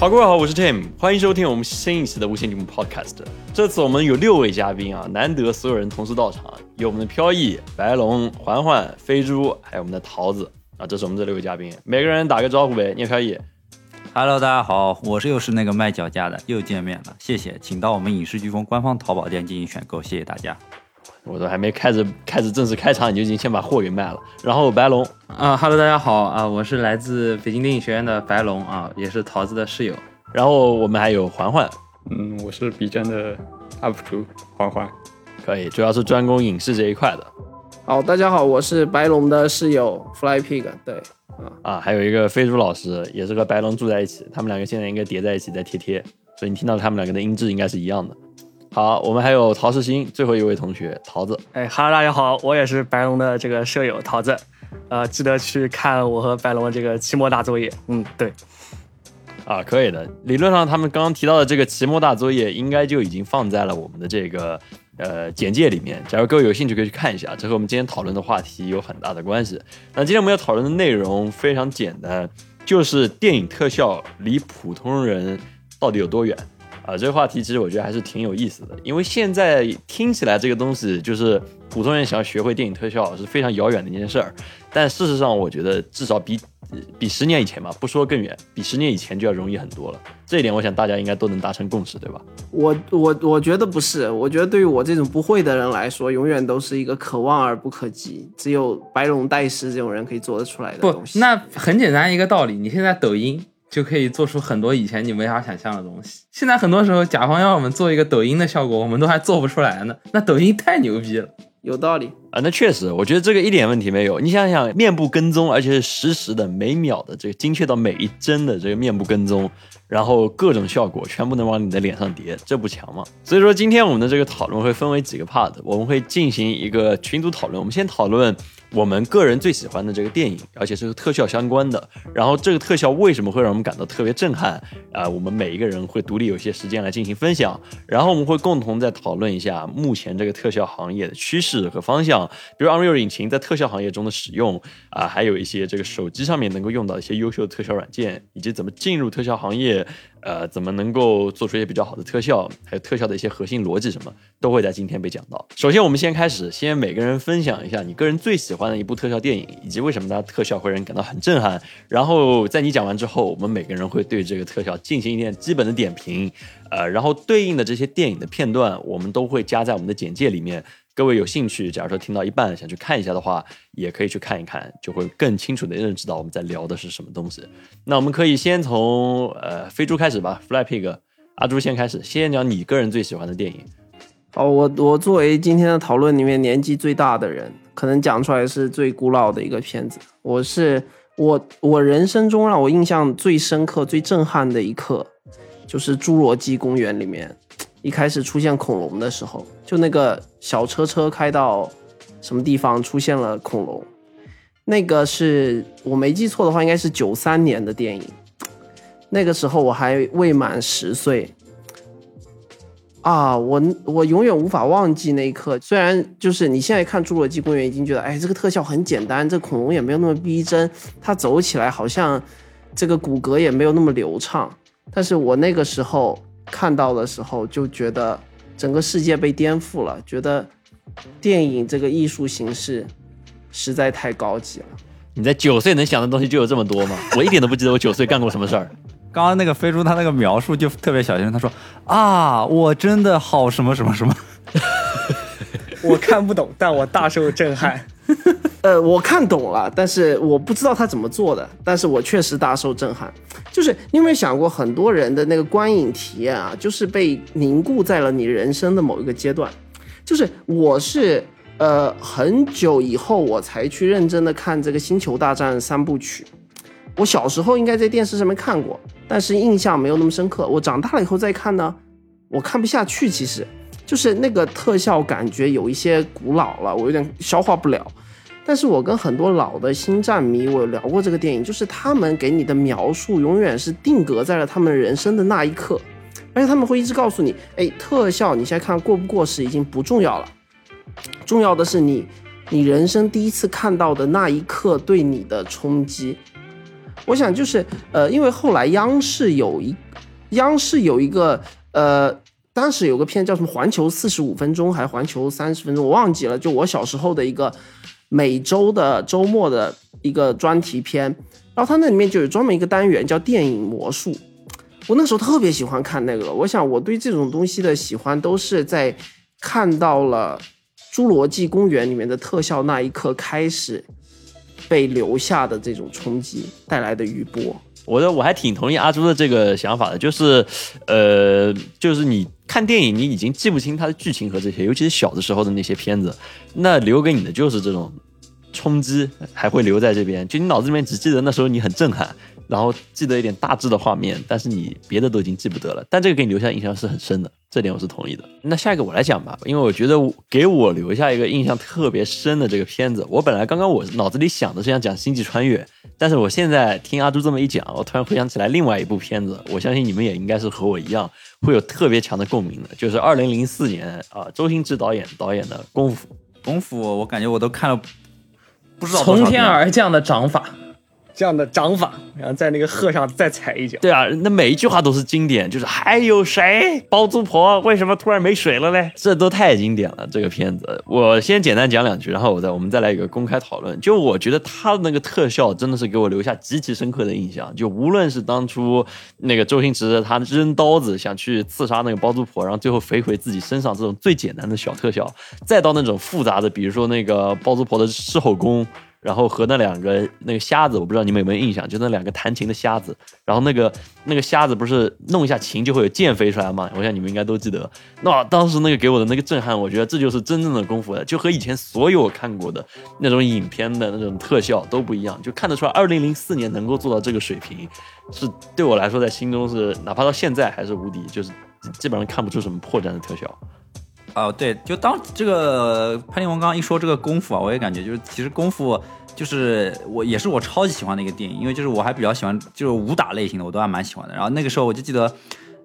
好，各位好，我是 Tim，欢迎收听我们新一期的无线节目 Podcast。这次我们有六位嘉宾啊，难得所有人同时到场，有我们的飘逸、白龙、环环、飞猪，还有我们的桃子啊，这是我们这六位嘉宾，每个人打个招呼呗。聂飘逸，Hello，大家好，我是又是那个卖脚架的，又见面了，谢谢，请到我们影视飓风官方淘宝店进行选购，谢谢大家。我都还没开始开始正式开场，你就已经先把货给卖了。然后白龙，啊哈喽，大家好啊，我是来自北京电影学院的白龙啊，也是桃子的室友。然后我们还有环环，嗯，我是 B 站的 UP 主环环。可以，主要是专攻影视这一块的好，大家好，我是白龙的室友 Fly Pig，对，啊。还有一个飞猪老师，也是和白龙住在一起，他们两个现在应该叠在一起在贴贴，所以你听到他们两个的音质应该是一样的。好，我们还有陶世新，最后一位同学桃子。哎哈喽，大家好，我也是白龙的这个舍友桃子，呃，记得去看我和白龙的这个期末大作业。嗯，对，啊，可以的。理论上，他们刚刚提到的这个期末大作业，应该就已经放在了我们的这个呃简介里面。假如各位有兴趣，可以去看一下，这和我们今天讨论的话题有很大的关系。那今天我们要讨论的内容非常简单，就是电影特效离普通人到底有多远。啊，这个话题其实我觉得还是挺有意思的，因为现在听起来这个东西就是普通人想要学会电影特效是非常遥远的一件事儿，但事实上我觉得至少比呃比十年以前吧，不说更远，比十年以前就要容易很多了。这一点我想大家应该都能达成共识，对吧？我我我觉得不是，我觉得对于我这种不会的人来说，永远都是一个可望而不可及，只有白龙带师这种人可以做得出来的不东，西。那很简单一个道理，你现在抖音就可以做出很多以前你没法想象的东西。现在很多时候，甲方要我们做一个抖音的效果，我们都还做不出来呢。那抖音太牛逼了。有道理，啊，那确实，我觉得这个一点问题没有。你想想，面部跟踪，而且是实时的、每秒的这个精确到每一帧的这个面部跟踪，然后各种效果全部能往你的脸上叠，这不强吗？所以说，今天我们的这个讨论会分为几个 part，我们会进行一个群组讨论。我们先讨论我们个人最喜欢的这个电影，而且是和特效相关的。然后这个特效为什么会让我们感到特别震撼？啊、我们每一个人会独立有些时间来进行分享，然后我们会共同再讨论一下目前这个特效行业的趋势和方向，比如 Unreal 引擎在特效行业中的使用啊、还有一些这个手机上面能够用到一些优秀的特效软件，以及怎么进入特效行业，呃，怎么能够做出一些比较好的特效，还有特效的一些核心逻辑什么，都会在今天被讲到。首先，我们先开始，先每个人分享一下你个人最喜欢的一部特效电影，以及为什么它特效会让人感到很震撼。然后在你讲完之后，我们每个人会对这个特效进行一点基本的点评，呃，然后对应的这些电影的片段，我们都会加在我们的简介里面。各位有兴趣，假如说听到一半想去看一下的话，也可以去看一看，就会更清楚的认知到我们在聊的是什么东西。那我们可以先从呃飞猪开始吧，Fly Pig，阿朱先开始，先讲你个人最喜欢的电影。好，我我作为今天的讨论里面年纪最大的人，可能讲出来是最古老的一个片子。我是我我人生中让我印象最深刻、最震撼的一刻，就是《侏罗纪公园》里面一开始出现恐龙的时候，就那个小车车开到什么地方出现了恐龙，那个是我没记错的话，应该是九三年的电影。那个时候我还未满十岁，啊，我我永远无法忘记那一刻。虽然就是你现在看《侏罗纪公园》已经觉得，哎，这个特效很简单，这恐龙也没有那么逼真，它走起来好像这个骨骼也没有那么流畅。但是我那个时候看到的时候，就觉得整个世界被颠覆了，觉得电影这个艺术形式实在太高级了。你在九岁能想的东西就有这么多吗？我一点都不记得我九岁干过什么事儿。刚刚那个飞猪他那个描述就特别小心，他说啊，我真的好什么什么什么，我看不懂，但我大受震撼。呃，我看懂了，但是我不知道他怎么做的，但是我确实大受震撼。就是你有没有想过，很多人的那个观影体验啊，就是被凝固在了你人生的某一个阶段。就是我是呃很久以后我才去认真的看这个《星球大战》三部曲。我小时候应该在电视上面看过，但是印象没有那么深刻。我长大了以后再看呢，我看不下去。其实就是那个特效感觉有一些古老了，我有点消化不了。但是我跟很多老的星战迷，我有聊过这个电影，就是他们给你的描述永远是定格在了他们人生的那一刻，而且他们会一直告诉你，哎，特效你现在看过不过时已经不重要了，重要的是你你人生第一次看到的那一刻对你的冲击。我想就是呃，因为后来央视有一央视有一个呃，当时有个片叫什么《环球四十五分钟》还《环球三十分钟》，我忘记了。就我小时候的一个每周的周末的一个专题片，然后它那里面就有专门一个单元叫电影魔术。我那时候特别喜欢看那个，我想我对这种东西的喜欢都是在看到了《侏罗纪公园》里面的特效那一刻开始被留下的这种冲击带来的余波。我的我还挺同意阿朱的这个想法的，就是，呃，就是你看电影，你已经记不清它的剧情和这些，尤其是小的时候的那些片子，那留给你的就是这种冲击，还会留在这边。就你脑子里面只记得那时候你很震撼，然后记得一点大致的画面，但是你别的都已经记不得了。但这个给你留下印象是很深的，这点我是同意的。那下一个我来讲吧，因为我觉得给我留下一个印象特别深的这个片子，我本来刚刚我脑子里想的是想讲《星际穿越》。但是我现在听阿朱这么一讲，我突然回想起来另外一部片子，我相信你们也应该是和我一样会有特别强的共鸣的，就是二零零四年啊，周星驰导演导演的《功夫》。功夫我感觉我都看了，不知道从天而降的掌法，这样的掌法，然后在那个鹤上再踩一脚。对啊，那每一句话都是经典，就是还有谁？包租婆为什么突然没水了嘞？这都太经典了，这个片子。我先简单讲两句，然后我再我们再来一个公开讨论。就我觉得他的那个特效真的是给我留下极其深刻的印象。就无论是当初那个周星驰他扔刀子想去刺杀那个包租婆，然后最后飞回自己身上这种最简单的小特效，再到那种复杂的，比如说那个包租婆的狮吼功。然后和那两个那个瞎子，我不知道你们有没有印象，就那两个弹琴的瞎子。然后那个那个瞎子不是弄一下琴就会有剑飞出来吗？我想你们应该都记得。那当时那个给我的那个震撼，我觉得这就是真正的功夫了，就和以前所有我看过的那种影片的那种特效都不一样，就看得出来，二零零四年能够做到这个水平，是对我来说在心中是哪怕到现在还是无敌，就是基本上看不出什么破绽的特效。哦，对，就当这个潘天文刚刚一说这个功夫啊，我也感觉就是其实功夫就是我也是我超级喜欢的一个电影，因为就是我还比较喜欢就是武打类型的，我都还蛮喜欢的。然后那个时候我就记得。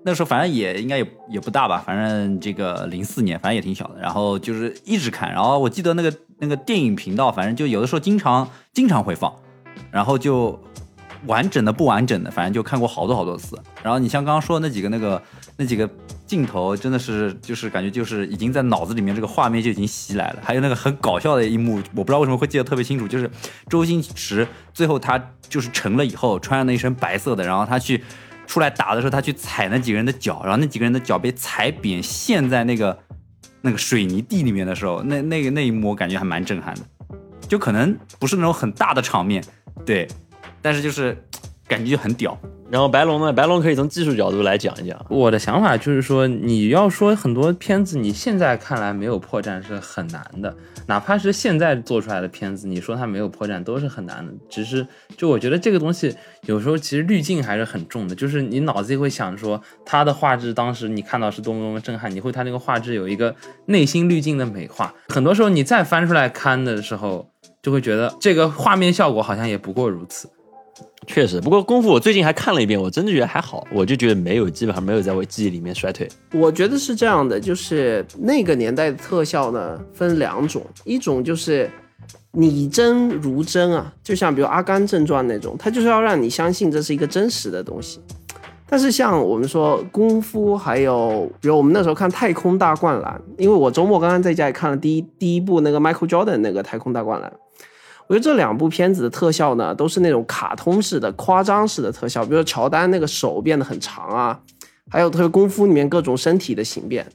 那个时候反正也应该也也不大吧，反正这个零四年，反正也挺小的。然后就是一直看，然后我记得那个那个电影频道，反正就有的时候经常经常会放，然后就完整的不完整的，反正就看过好多好多次。然后你像刚刚说的那几个那个那几个镜头，真的是就是感觉就是已经在脑子里面这个画面就已经袭来了。还有那个很搞笑的一幕，我不知道为什么会记得特别清楚，就是周星驰最后他就是成了以后，穿上那一身白色的，然后他去出来打的时候，他去踩那几个人的脚，然后那几个人的脚被踩扁，陷在那个那个水泥地里面的时候，那那个那一幕我感觉还蛮震撼的。就可能不是那种很大的场面，对，但是就是感觉就很屌。然后白龙呢？白龙可以从技术角度来讲一讲。我的想法就是说，你要说很多片子，你现在看来没有破绽是很难的，哪怕是现在做出来的片子，你说它没有破绽都是很难的。只是就我觉得这个东西有时候其实滤镜还是很重的，就是你脑子里会想说它的画质当时你看到是多么多么震撼，你会它那个画质有一个内心滤镜的美化。很多时候你再翻出来看的时候，就会觉得这个画面效果好像也不过如此。确实，不过功夫我最近还看了一遍，我真的觉得还好，我就觉得没有，基本上没有在我记忆里面衰退。我觉得是这样的，就是那个年代的特效呢分两种，一种就是拟真如真啊，就像比如《阿甘正传》那种，它就是要让你相信这是一个真实的东西。但是像我们说功夫，还有比如我们那时候看《太空大灌篮》，因为我周末刚刚在家里看了第一第一部那个 Michael Jordan 那个《太空大灌篮》。我觉得这两部片子的特效呢，都是那种卡通式的、夸张式的特效，比如说乔丹那个手变得很长啊，还有特别功夫里面各种身体的形变，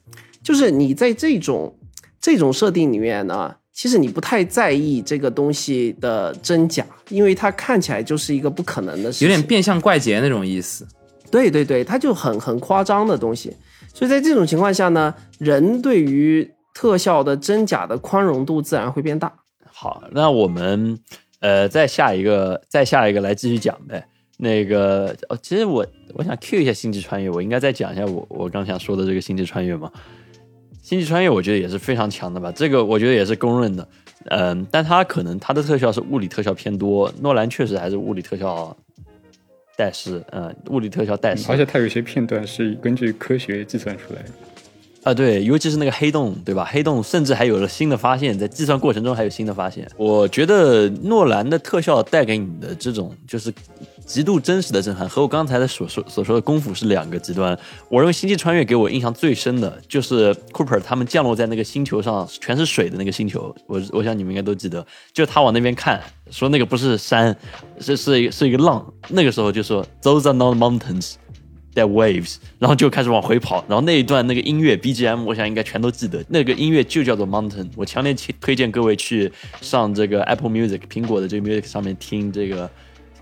就是你在这种这种设定里面呢，其实你不太在意这个东西的真假，因为它看起来就是一个不可能的事情，有点变相怪杰那种意思。对对对，它就很很夸张的东西，所以在这种情况下呢，人对于特效的真假的宽容度自然会变大。好，那我们呃再下一个，再下一个来继续讲呗。那个哦，其实我我想 cue 一下《星际穿越》，我应该再讲一下我我刚想说的这个《星际穿越》吗？《星际穿越》我觉得也是非常强的吧，这个我觉得也是公认的。嗯，但它可能它的特效是物理特效偏多，诺兰确实还是物理特效但是，嗯，物理特效带师，而且它有些片段是根据科学计算出来的。啊，对，尤其是那个黑洞，对吧？黑洞甚至还有了新的发现，在计算过程中还有新的发现。我觉得诺兰的特效带给你的这种就是极度真实的震撼，和我刚才的所说所说的功夫是两个极端。我认为《星际穿越》给我印象最深的就是 Cooper 他们降落在那个星球上全是水的那个星球，我我想你们应该都记得，就他往那边看，说那个不是山，是是是一个浪，那个时候就说 Those are not mountains。在 waves，然后就开始往回跑，然后那一段那个音乐 BGM，我想应该全都记得。那个音乐就叫做 Mountain，我强烈推荐各位去上这个 Apple Music 苹果的这个 Music 上面听这个。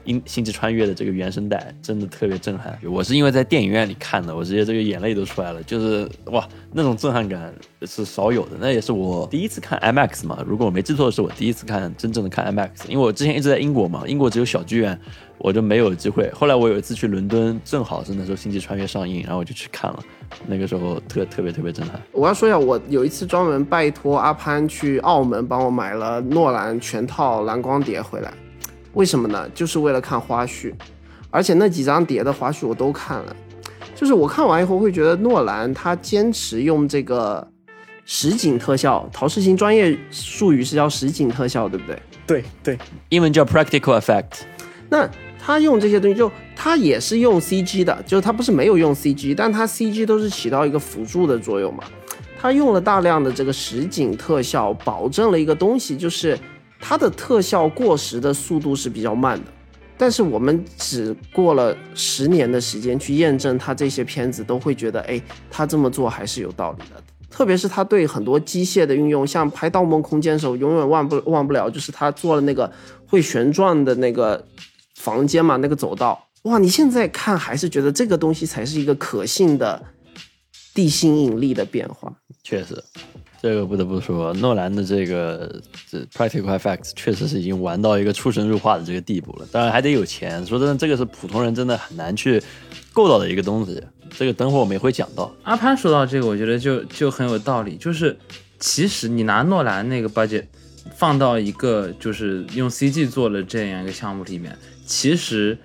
星星际穿越的这个原声带真的特别震撼，我是因为在电影院里看的，我直接这个眼泪都出来了，就是哇，那种震撼感是少有的。那也是我第一次看 IMAX 嘛，如果我没记错，是我第一次看真正的看 IMAX，因为我之前一直在英国嘛，英国只有小剧院，我就没有机会。后来我有一次去伦敦，正好是那时候星际穿越上映，然后我就去看了，那个时候特特别特别震撼。我要说一下，我有一次专门拜托阿潘去澳门帮我买了诺兰全套蓝光碟回来。为什么呢？就是为了看花絮，而且那几张碟的花絮我都看了。就是我看完以后会觉得诺兰他坚持用这个实景特效，陶世新专业术语是叫实景特效，对不对？对对，英文叫 practical effect。那他用这些东西，就他也是用 CG 的，就是他不是没有用 CG，但他 CG 都是起到一个辅助的作用嘛。他用了大量的这个实景特效，保证了一个东西，就是。它的特效过时的速度是比较慢的，但是我们只过了十年的时间去验证它这些片子，都会觉得，哎，他这么做还是有道理的。特别是他对很多机械的运用，像拍《盗梦空间》的时候，永远忘不忘不了，就是他做了那个会旋转的那个房间嘛，那个走道，哇，你现在看还是觉得这个东西才是一个可信的地心引力的变化，确实。这个不得不说，诺兰的这个这 practical effects 确实是已经玩到一个出神入化的这个地步了。当然还得有钱，说真的，这个是普通人真的很难去够到的一个东西。这个等会我们也会讲到。阿潘说到这个，我觉得就就很有道理。就是其实你拿诺兰那个 budget 放到一个就是用 CG 做的这样一个项目里面，其实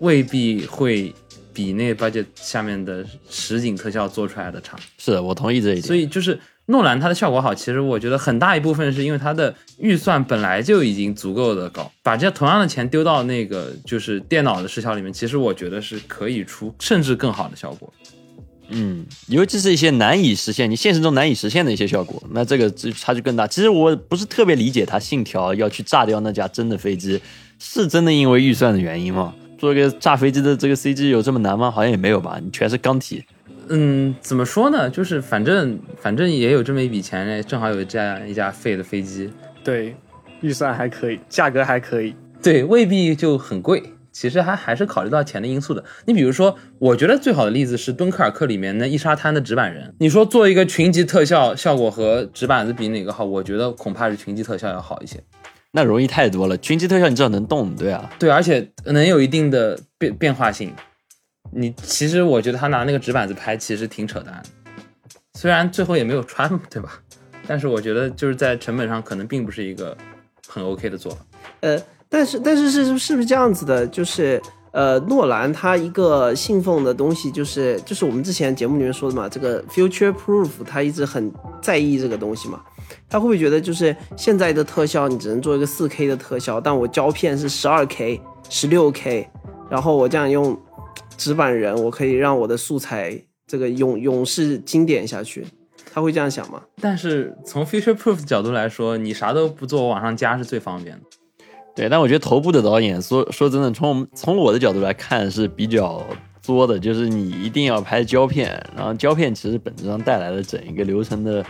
未必会比那个 budget 下面的实景特效做出来的差。是的，我同意这一点。所以就是。诺兰它的效果好，其实我觉得很大一部分是因为它的预算本来就已经足够的高，把这同样的钱丢到那个就是电脑的视效里面，其实我觉得是可以出甚至更好的效果。嗯，尤其是一些难以实现、你现实中难以实现的一些效果，那这个差距更大。其实我不是特别理解他信条要去炸掉那架真的飞机，是真的因为预算的原因吗？做一个炸飞机的这个 CG 有这么难吗？好像也没有吧，你全是钢体。嗯，怎么说呢？就是反正反正也有这么一笔钱，正好有这样一架废的飞机。对，预算还可以，价格还可以。对，未必就很贵。其实还还是考虑到钱的因素的。你比如说，我觉得最好的例子是《敦刻尔克》里面那一沙滩的纸板人。你说做一个群级特效效果和纸板子比哪个好？我觉得恐怕是群级特效要好一些。那容易太多了。群级特效你知道能动，对啊。对，而且能有一定的变变化性。你其实我觉得他拿那个纸板子拍其实挺扯淡，虽然最后也没有穿，对吧？但是我觉得就是在成本上可能并不是一个很 OK 的做法。呃，但是但是是是不是这样子的？就是呃，诺兰他一个信奉的东西就是就是我们之前节目里面说的嘛，这个 future proof，他一直很在意这个东西嘛。他会不会觉得就是现在的特效你只能做一个四 K 的特效，但我胶片是十二 K、十六 K，然后我这样用。纸板人，我可以让我的素材这个永永世经典下去，他会这样想吗？但是从 future proof 角度来说，你啥都不做，往上加是最方便的。对，但我觉得头部的导演说说真的，从从我的角度来看是比较作的，就是你一定要拍胶片，然后胶片其实本质上带来的整一个流程的。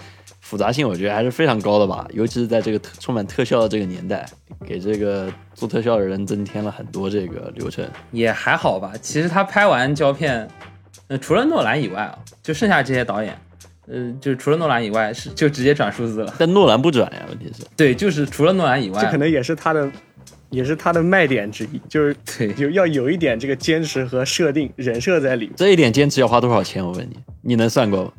复杂性我觉得还是非常高的吧，尤其是在这个充满特效的这个年代，给这个做特效的人增添了很多这个流程。也还好吧，其实他拍完胶片，呃，除了诺兰以外啊，就剩下这些导演，呃，就除了诺兰以外是就直接转数字了。但诺兰不转呀，问题是。对，就是除了诺兰以外，这可能也是他的，也是他的卖点之一，就是对，有要有一点这个坚持和设定人设在里面。这一点坚持要花多少钱？我问你，你能算过吗？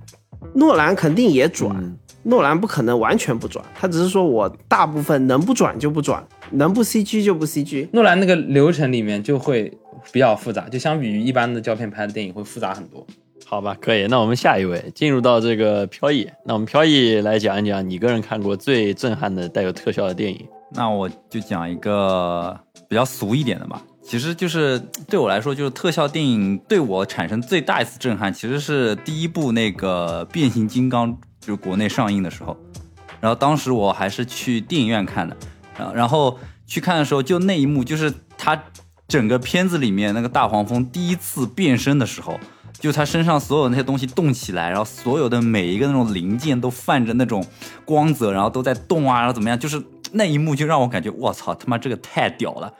诺兰肯定也转。诺兰不可能完全不转，他只是说我大部分能不转就不转，能不 CG 就不 CG。诺兰那个流程里面就会比较复杂，就相比于一般的胶片拍的电影会复杂很多。好吧，可以。那我们下一位进入到这个飘逸，那我们飘逸来讲一讲你个人看过最震撼的带有特效的电影。那我就讲一个比较俗一点的吧。其实就是对我来说，就是特效电影对我产生最大一次震撼，其实是第一部那个变形金刚，就是国内上映的时候。然后当时我还是去电影院看的，然然后去看的时候，就那一幕，就是他整个片子里面那个大黄蜂第一次变身的时候，就他身上所有那些东西动起来，然后所有的每一个那种零件都泛着那种光泽，然后都在动啊，然后怎么样，就是那一幕就让我感觉，我操，他妈这个太屌了。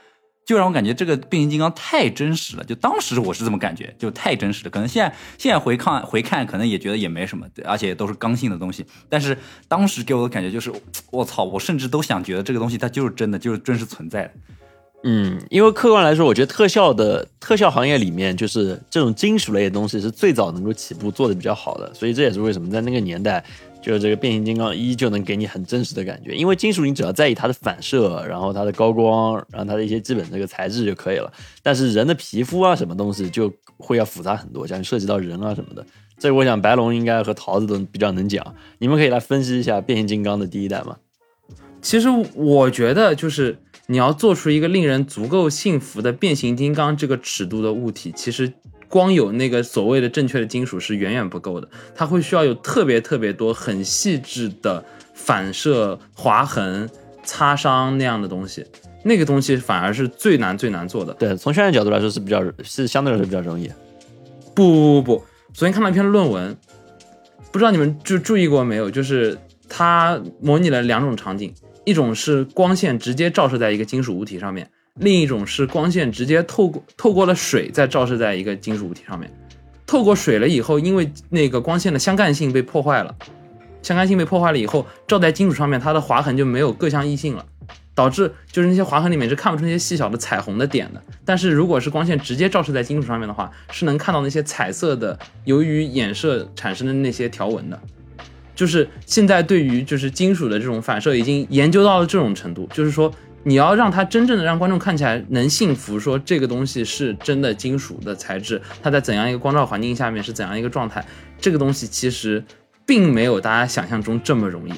就让我感觉这个变形金刚太真实了，就当时我是这么感觉，就太真实了。可能现在现在回看回看，可能也觉得也没什么，而且都是刚性的东西。但是当时给我的感觉就是，我操，我甚至都想觉得这个东西它就是真的，就是真实存在的。嗯，因为客观来说，我觉得特效的特效行业里面，就是这种金属类的东西是最早能够起步做的比较好的，所以这也是为什么在那个年代。就是这个变形金刚一就能给你很真实的感觉，因为金属你只要在意它的反射，然后它的高光，然后它的一些基本这个材质就可以了。但是人的皮肤啊什么东西就会要复杂很多，像涉及到人啊什么的。这个我想白龙应该和桃子都比较能讲，你们可以来分析一下变形金刚的第一代吗？其实我觉得就是你要做出一个令人足够信服的变形金刚这个尺度的物体，其实。光有那个所谓的正确的金属是远远不够的，它会需要有特别特别多很细致的反射、划痕、擦伤那样的东西，那个东西反而是最难最难做的。对，从渲染角度来说是比较是相对来说比较容易。不不不不，昨天看了一篇论文，不知道你们注注意过没有？就是它模拟了两种场景，一种是光线直接照射在一个金属物体上面。另一种是光线直接透过透过了水，再照射在一个金属物体上面。透过水了以后，因为那个光线的相干性被破坏了，相干性被破坏了以后，照在金属上面，它的划痕就没有各项异性了，导致就是那些划痕里面是看不出那些细小的彩虹的点的。但是如果是光线直接照射在金属上面的话，是能看到那些彩色的，由于衍射产生的那些条纹的。就是现在对于就是金属的这种反射已经研究到了这种程度，就是说。你要让它真正的让观众看起来能信服，说这个东西是真的金属的材质，它在怎样一个光照环境下面是怎样一个状态，这个东西其实并没有大家想象中这么容易。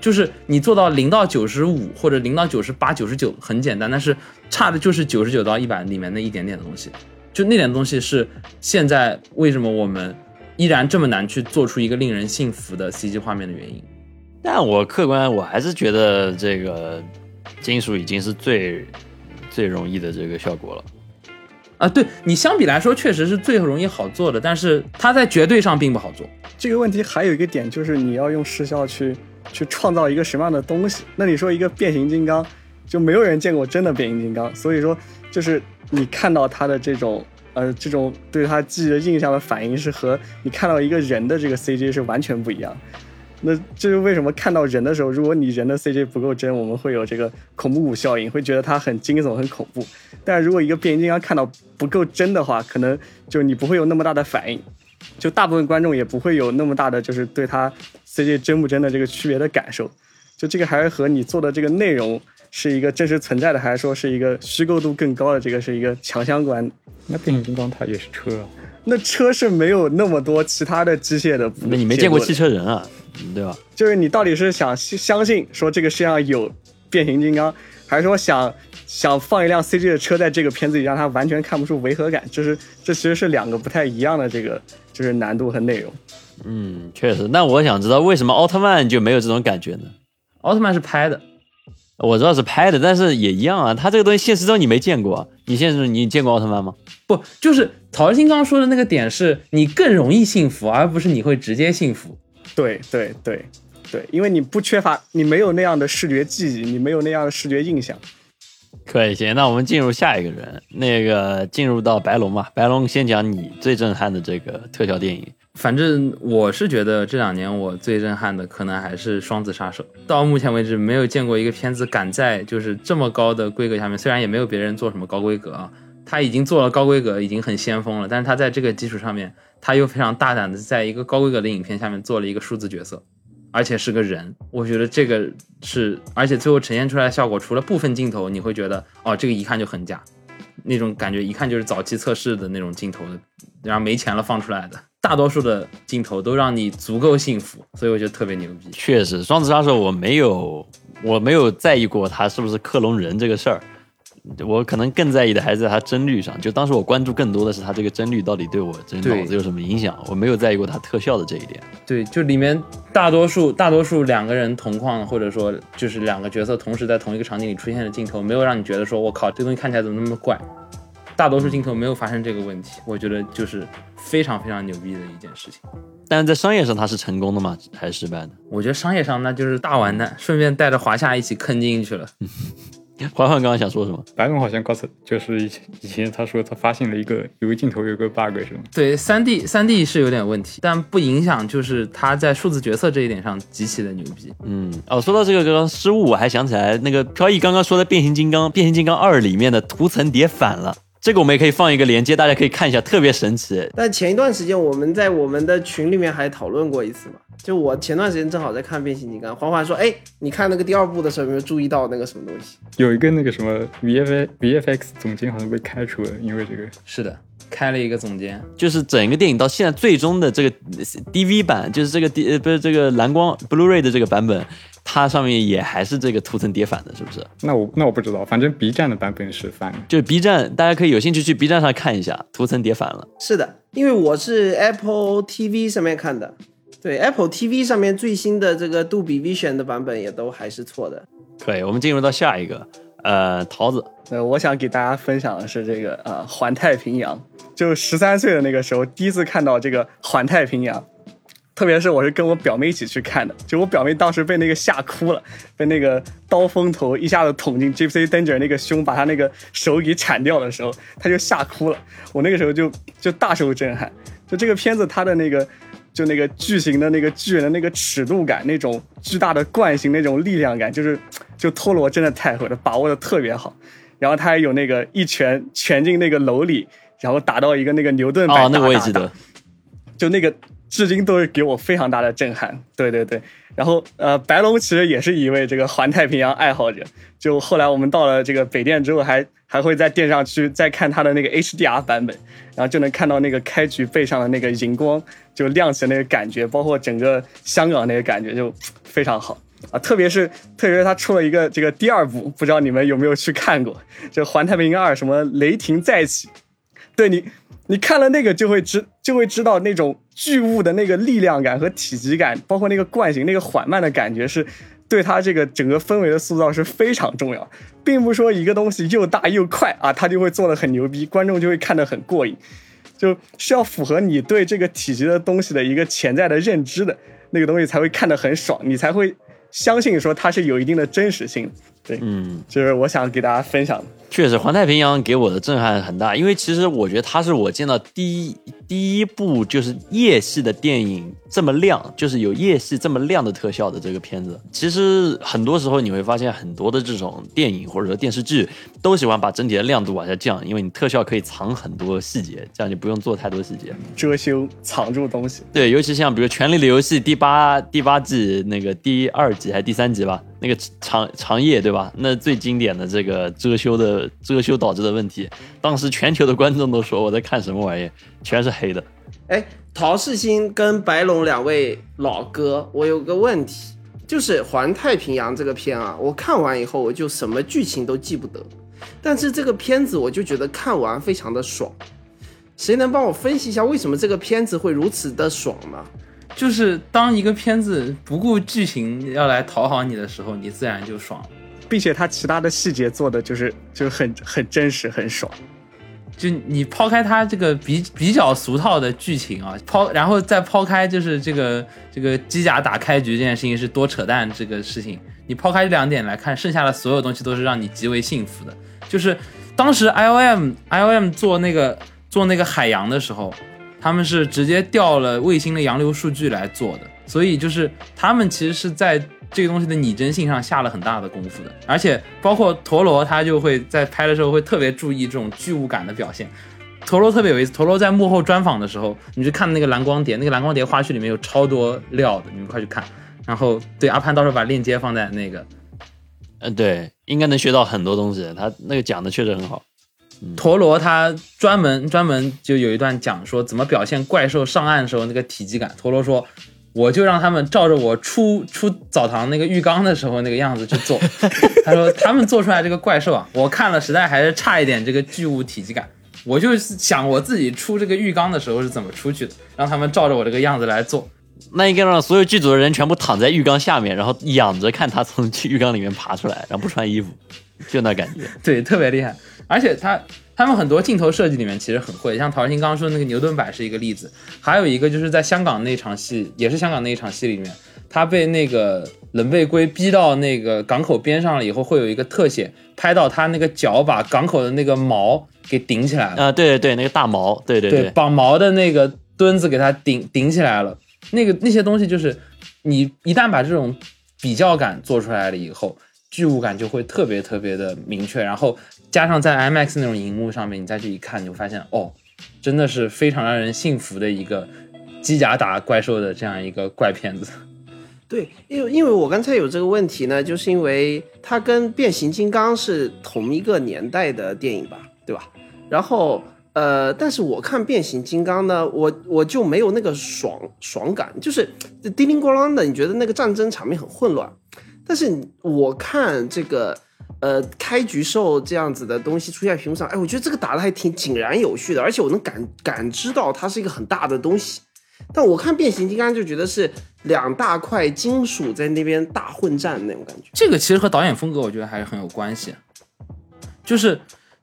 就是你做到零到九十五或者零到九十八、九十九很简单，但是差的就是九十九到一百里面那一点点的东西，就那点东西是现在为什么我们依然这么难去做出一个令人信服的 CG 画面的原因。但我客观我还是觉得这个。金属已经是最最容易的这个效果了，啊，对你相比来说确实是最容易好做的，但是它在绝对上并不好做。这个问题还有一个点就是你要用视效去去创造一个什么样的东西？那你说一个变形金刚，就没有人见过真的变形金刚，所以说就是你看到它的这种呃这种对它记忆的印象的反应是和你看到一个人的这个 CG 是完全不一样。那这是为什么？看到人的时候，如果你人的 CG 不够真，我们会有这个恐怖谷效应，会觉得它很惊悚、很恐怖。但如果一个变形金刚看到不够真的话，可能就你不会有那么大的反应，就大部分观众也不会有那么大的就是对它 CG 真不真的这个区别的感受。就这个还是和你做的这个内容是一个真实存在的，还是说是一个虚构度更高的？这个是一个强相关。那变形金刚它也是车，那车是没有那么多其他的机械的。那你没见过汽车人啊？对吧？就是你到底是想相信说这个世界上有变形金刚，还是说想想放一辆 CG 的车在这个片子里，让它完全看不出违和感？就是这其实是两个不太一样的这个就是难度和内容。嗯，确实。那我想知道为什么奥特曼就没有这种感觉呢？奥特曼是拍的，我知道是拍的，但是也一样啊。他这个东西现实中你没见过，你现实中你见过奥特曼吗？不，就是曹新刚说的那个点，是你更容易幸福，而不是你会直接幸福。对对对对，因为你不缺乏，你没有那样的视觉记忆，你没有那样的视觉印象。可以行，那我们进入下一个人，那个进入到白龙吧。白龙先讲你最震撼的这个特效电影。反正我是觉得这两年我最震撼的可能还是《双子杀手》。到目前为止，没有见过一个片子敢在就是这么高的规格下面，虽然也没有别人做什么高规格啊，他已经做了高规格，已经很先锋了，但是他在这个基础上面。他又非常大胆的在一个高规格的影片下面做了一个数字角色，而且是个人，我觉得这个是，而且最后呈现出来的效果，除了部分镜头你会觉得哦，这个一看就很假，那种感觉一看就是早期测试的那种镜头的，然后没钱了放出来的。大多数的镜头都让你足够幸福，所以我觉得特别牛逼。确实，双子杀手我没有我没有在意过他是不是克隆人这个事儿，我可能更在意的还是在他帧率上。就当时我关注更多的是他这个帧率到底对我这脑子有什么影响，我没有在意过他特效的这一点。对，就里面大多数大多数两个人同框，或者说就是两个角色同时在同一个场景里出现的镜头，没有让你觉得说我靠，这东西看起来怎么那么怪。大多数镜头没有发生这个问题，我觉得就是非常非常牛逼的一件事情。但是在商业上它是成功的吗？还是失败的？我觉得商业上那就是大完蛋，顺便带着华夏一起坑进去了。环环刚刚想说什么？白龙好像告诉，就是以前以前他说他发现了一个有个镜头有个 bug 是吗？对，三 D 三 D 是有点问题，但不影响就是他在数字角色这一点上极其的牛逼。嗯，哦，说到这个刚刚失误，我还想起来那个飘逸刚刚说的变形金刚，变形金刚二里面的图层叠反了。这个我们也可以放一个连接，大家可以看一下，特别神奇。但前一段时间我们在我们的群里面还讨论过一次嘛，就我前段时间正好在看变形金刚，环环说，哎，你看那个第二部的时候有没有注意到那个什么东西？有一个那个什么 VF VFX 总监好像被开除了，因为这个是的，开了一个总监，就是整个电影到现在最终的这个 DV 版，就是这个 D 呃不是这个蓝光 Blu-ray 的这个版本，它上面也还是这个图层叠反的，是不是？那我那我不知道，反正 B 站的版本是翻。就是 B 站，大家可以有兴趣去 B 站上看一下，图层叠反了。是的，因为我是 Apple TV 上面看的，对 Apple TV 上面最新的这个杜比 Vision 的版本也都还是错的。可以，我们进入到下一个，呃，桃子，呃，我想给大家分享的是这个啊，呃环太平洋。就十三岁的那个时候，第一次看到这个环太平洋，特别是我是跟我表妹一起去看的，就我表妹当时被那个吓哭了，被那个刀锋头一下子捅进 Gypsy Danger 那个胸，把他那个手给铲掉的时候，他就吓哭了。我那个时候就就大受震撼。就这个片子，它的那个就那个巨型的那个巨人的那个尺度感，那种巨大的惯性，那种力量感，就是就托罗真的太会了，把握的特别好。然后他还有那个一拳拳进那个楼里，然后打到一个那个牛顿摆哦，那个我也记得，就那个至今都是给我非常大的震撼。对对对，然后呃，白龙其实也是一位这个环太平洋爱好者。就后来我们到了这个北电之后还，还会在电上去再看他的那个 HDR 版本，然后就能看到那个开局背上的那个荧光就亮起的那个感觉，包括整个香港那个感觉就非常好。啊，特别是特别是他出了一个这个第二部，不知道你们有没有去看过？就《环太平洋二》什么雷霆再起，对你，你看了那个就会知就会知道那种巨物的那个力量感和体积感，包括那个惯性、那个缓慢的感觉，是对它这个整个氛围的塑造是非常重要，并不说一个东西又大又快啊，它就会做的很牛逼，观众就会看得很过瘾，就需要符合你对这个体积的东西的一个潜在的认知的那个东西才会看得很爽，你才会相信说它是有一定的真实性。对，嗯，这是我想给大家分享的。确实，《环太平洋》给我的震撼很大，因为其实我觉得它是我见到第一第一部就是夜戏的电影这么亮，就是有夜戏这么亮的特效的这个片子。其实很多时候你会发现，很多的这种电影或者说电视剧都喜欢把整体的亮度往下降，因为你特效可以藏很多细节，这样就不用做太多细节。遮羞藏住东西，对，尤其像比如《权力的游戏》第八第八季那个第二集还是第三集吧，那个长长夜对吧？那最经典的这个遮羞的遮羞导致的问题，当时全球的观众都说我在看什么玩意，全是黑的。哎，陶世新跟白龙两位老哥，我有个问题，就是《环太平洋》这个片啊，我看完以后我就什么剧情都记不得，但是这个片子我就觉得看完非常的爽。谁能帮我分析一下为什么这个片子会如此的爽呢？就是当一个片子不顾剧情要来讨好你的时候，你自然就爽了。并且它其他的细节做的就是就是很很真实，很爽。就你抛开它这个比比较俗套的剧情啊，抛然后再抛开就是这个这个机甲打开局这件事情是多扯淡这个事情，你抛开这两点来看，剩下的所有东西都是让你极为幸福的。就是当时 IOM IOM 做那个做那个海洋的时候，他们是直接调了卫星的洋流数据来做的，所以就是他们其实是在这个东西的拟真性上下了很大的功夫的，而且包括陀螺，他就会在拍的时候会特别注意这种巨物感的表现。陀螺特别有意思，陀螺在幕后专访的时候，你去看那个蓝光碟，那个蓝光碟花絮里面有超多料的，你们快去看。然后对阿潘到时候把链接放在那个，嗯，对，应该能学到很多东西。他那个讲的确实很好。陀螺他专门专门就有一段讲说怎么表现怪兽上岸时候那个体积感。陀螺说，我就让他们照着我出出澡堂那个浴缸的时候那个样子去做。他说他们做出来这个怪兽啊，我看了实在还是差一点这个巨物体积感。我就想我自己出这个浴缸的时候是怎么出去的，让他们照着我这个样子来做。那应该让所有剧组的人全部躺在浴缸下面，然后仰着看他从浴缸里面爬出来，然后不穿衣服，就那感觉。对，特别厉害。而且他他们很多镜头设计里面其实很会，像陶鑫刚刚说的那个牛顿摆是一个例子，还有一个就是在香港那场戏，也是香港那一场戏里面，他被那个冷背龟逼到那个港口边上了以后，会有一个特写拍到他那个脚把港口的那个毛给顶起来了。啊、对对对，那个大毛，对对对，绑毛的那个墩子给它顶顶起来了。那个那些东西就是，你一旦把这种比较感做出来了以后，巨物感就会特别特别的明确。然后加上在 IMAX 那种荧幕上面，你再去一看，你就发现哦，真的是非常让人信服的一个机甲打怪兽的这样一个怪片子。对，因为因为我刚才有这个问题呢，就是因为它跟变形金刚是同一个年代的电影吧，对吧？然后呃，但是我看变形金刚呢，我我就没有那个爽爽感，就是叮铃咣啷的，你觉得那个战争场面很混乱。但是我看这个呃开局兽这样子的东西出现在屏幕上，哎，我觉得这个打的还挺井然有序的，而且我能感感知到它是一个很大的东西。但我看变形金刚就觉得是两大块金属在那边大混战那种感觉。这个其实和导演风格我觉得还是很有关系，就是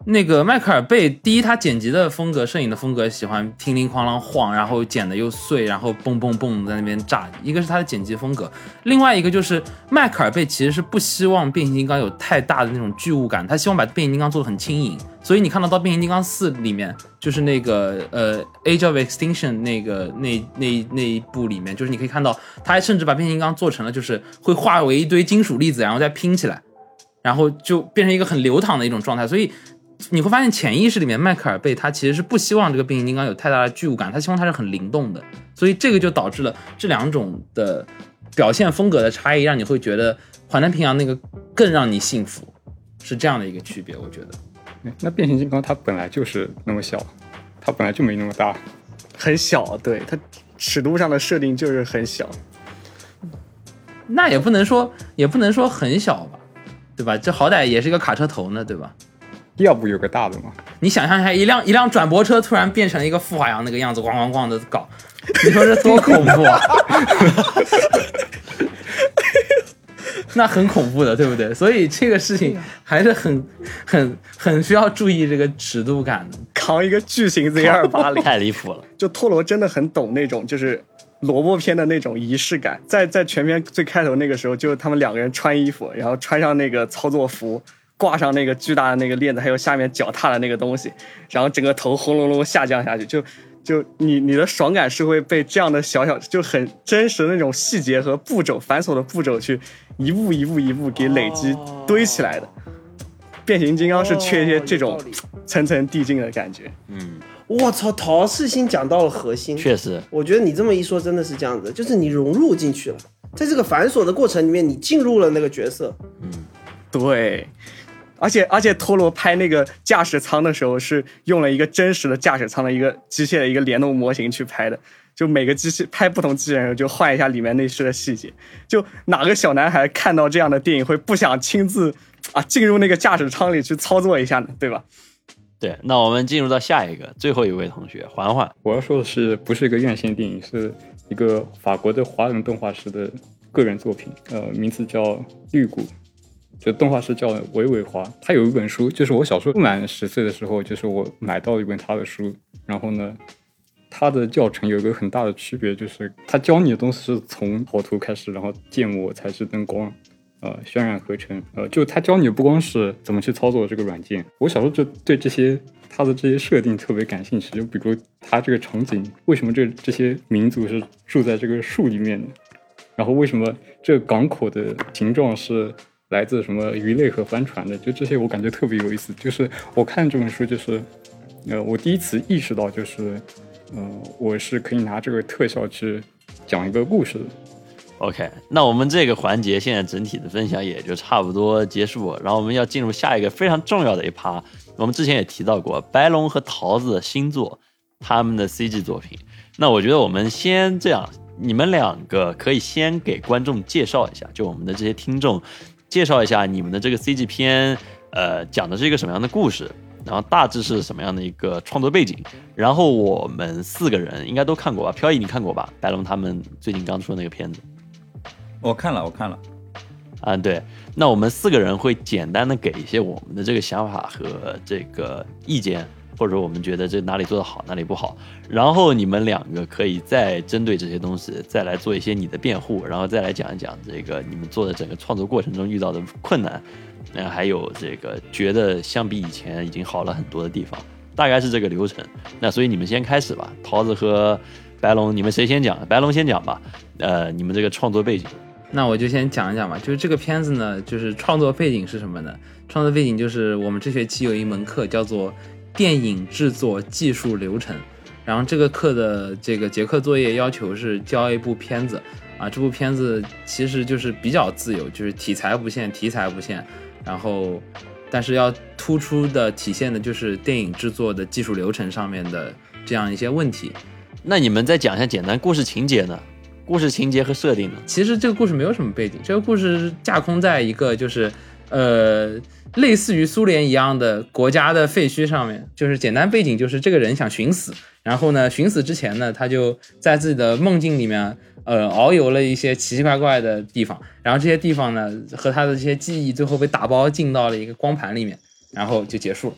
那个迈克尔贝，第一他剪辑的风格、摄影的风格喜欢叮铃哐啷晃，然后剪的又碎，然后蹦蹦蹦在那边炸。一个是他的剪辑风格，另外一个就是迈克尔贝其实是不希望变形金刚有太大的那种巨物感，他希望把变形金刚做的很轻盈。所以你看到到变形金刚四里面，就是那个呃《Age of Extinction》那个那那那一部里面，就是你可以看到，他还甚至把变形金刚做成了就是会化为一堆金属粒子，然后再拼起来，然后就变成一个很流淌的一种状态。所以你会发现潜意识里面，迈克尔贝他其实是不希望这个变形金刚有太大的巨物感，他希望它是很灵动的。所以这个就导致了这两种的表现风格的差异，让你会觉得环太平洋那个更让你幸福，是这样的一个区别，我觉得。那变形金刚它本来就是那么小，它本来就没那么大。很小，对它尺度上的设定就是很小。那也不能说，也不能说很小吧，对吧？这好歹也是一个卡车头呢，对吧？要不有个大的嘛？你想象一下，一辆一辆转播车突然变成一个富华洋那个样子，咣咣咣的搞，你说这多恐怖啊！那很恐怖的，对不对？所以这个事情还是很、很、很需要注意这个尺度感的。扛一个巨型 Z 二八零，太离谱了。就托罗真的很懂那种就是萝卜片的那种仪式感。在在全片最开头那个时候，就是他们两个人穿衣服，然后穿上那个操作服，挂上那个巨大的那个链子，还有下面脚踏的那个东西，然后整个头轰隆隆下降下去，就就你你的爽感是会被这样的小小就很真实的那种细节和步骤繁琐的步骤去一步一步一步给累积堆起来的。变形金刚是缺一些这种层层递进的感觉。嗯，我操，陶世新讲到了核心，确实，我觉得你这么一说，真的是这样子，就是你融入进去了，在这个繁琐的过程里面，你进入了那个角色。嗯对，而且而且托罗拍那个驾驶舱的时候是用了一个真实的驾驶舱的一个机械的一个联动模型去拍的，就每个机器拍不同机器人就换一下里面内饰的细节。就哪个小男孩看到这样的电影会不想亲自啊进入那个驾驶舱里去操作一下呢？对吧？对。那我们进入到下一个，最后一位同学环环。我要说的是，不是一个院线电影，是一个法国的华人动画师的个人作品，呃，名字叫《绿谷》，就动画师叫韦伟华。他有一本书，就是我小时候不满十岁的时候，就是我买到一本他的书，然后呢，他的教程有一个很大的区别，就是他教你的东西是从跑图开始，然后建模、材质、灯光。呃，渲染合成，呃，就他教你不光是怎么去操作这个软件，我小时候就对这些他的这些设定特别感兴趣。就比如他这个场景，为什么这这些民族是住在这个树里面的？然后为什么这个港口的形状是来自什么鱼类和帆船的？就这些我感觉特别有意思。就是我看这本书，就是呃，我第一次意识到，就是呃，我是可以拿这个特效去讲一个故事的。OK，那我们这个环节现在整体的分享也就差不多结束，然后我们要进入下一个非常重要的一趴。我们之前也提到过，白龙和桃子的新作，他们的 CG 作品。那我觉得我们先这样，你们两个可以先给观众介绍一下，就我们的这些听众，介绍一下你们的这个 CG 片，呃，讲的是一个什么样的故事，然后大致是什么样的一个创作背景。然后我们四个人应该都看过吧？飘逸你看过吧？白龙他们最近刚出的那个片子。我看了，我看了，啊，对，那我们四个人会简单的给一些我们的这个想法和这个意见，或者我们觉得这哪里做得好，哪里不好，然后你们两个可以再针对这些东西再来做一些你的辩护，然后再来讲一讲这个你们做的整个创作过程中遇到的困难，那还有这个觉得相比以前已经好了很多的地方，大概是这个流程。那所以你们先开始吧，桃子和白龙，你们谁先讲？白龙先讲吧。呃，你们这个创作背景。那我就先讲一讲吧，就是这个片子呢，就是创作背景是什么呢？创作背景就是我们这学期有一门课叫做电影制作技术流程，然后这个课的这个结课作业要求是交一部片子啊，这部片子其实就是比较自由，就是题材不限，题材不限，然后但是要突出的体现的就是电影制作的技术流程上面的这样一些问题。那你们再讲一下简单故事情节呢？故事情节和设定呢？其实这个故事没有什么背景，这个故事架空在一个就是，呃，类似于苏联一样的国家的废墟上面。就是简单背景就是这个人想寻死，然后呢，寻死之前呢，他就在自己的梦境里面，呃，遨游了一些奇奇怪怪的地方，然后这些地方呢，和他的这些记忆最后被打包进到了一个光盘里面，然后就结束了。